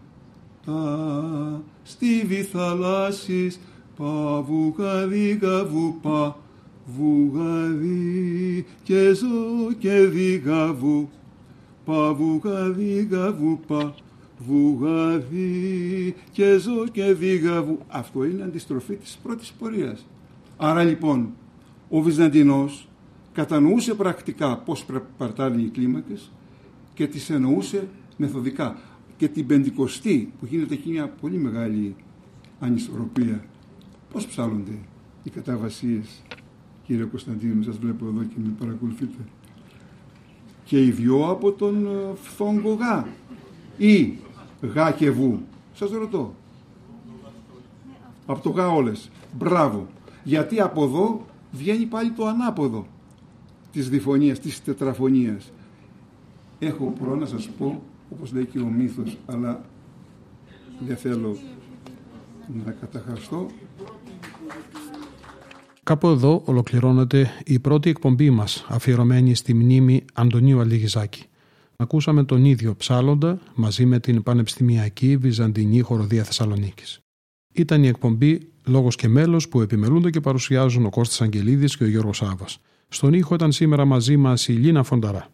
Τα στίβη θαλάσσης παβουγαδίγα βουπά Βουγαδί και ζω και δίγαβου, πα βουγαδί γαβου πα, βουγαδί και ζω και δίγαβου. Αυτό είναι αντιστροφή της πρώτης πορείας. Άρα λοιπόν, ο Βυζαντινός κατανοούσε πρακτικά πώς παρτάνε οι κλίμακες και τις εννοούσε μεθοδικά. Και την πεντηκοστή που γίνεται εκεί μια πολύ μεγάλη ανισορροπία. Πώς ψάλλονται οι καταβασίες; Κύριε Κωνσταντίνου, σας βλέπω εδώ και με παρακολουθείτε. Και οι δυο από τον ε, φθόγκο γά ή γά και βου. Σας ρωτώ. Από το γά όλες. Μπράβο. Γιατί από εδώ βγαίνει πάλι το ανάποδο της διφωνίας, της τετραφωνίας. Έχω προ να σας πω, όπως λέει και ο μύθος, αλλά δεν θέλω να καταχαστώ, Κάπου εδώ ολοκληρώνεται η πρώτη εκπομπή μας αφιερωμένη στη μνήμη Αντωνίου Αλιγιζάκη. Ακούσαμε τον ίδιο ψάλλοντα μαζί με την Πανεπιστημιακή Βυζαντινή Χοροδία Θεσσαλονίκης. Ήταν η εκπομπή «Λόγος και μέλος» που επιμελούνται και παρουσιάζουν ο Κώστας Αγγελίδης και ο Γιώργος Σάβας. Στον ήχο ήταν σήμερα μαζί μας η Λίνα Φονταρά.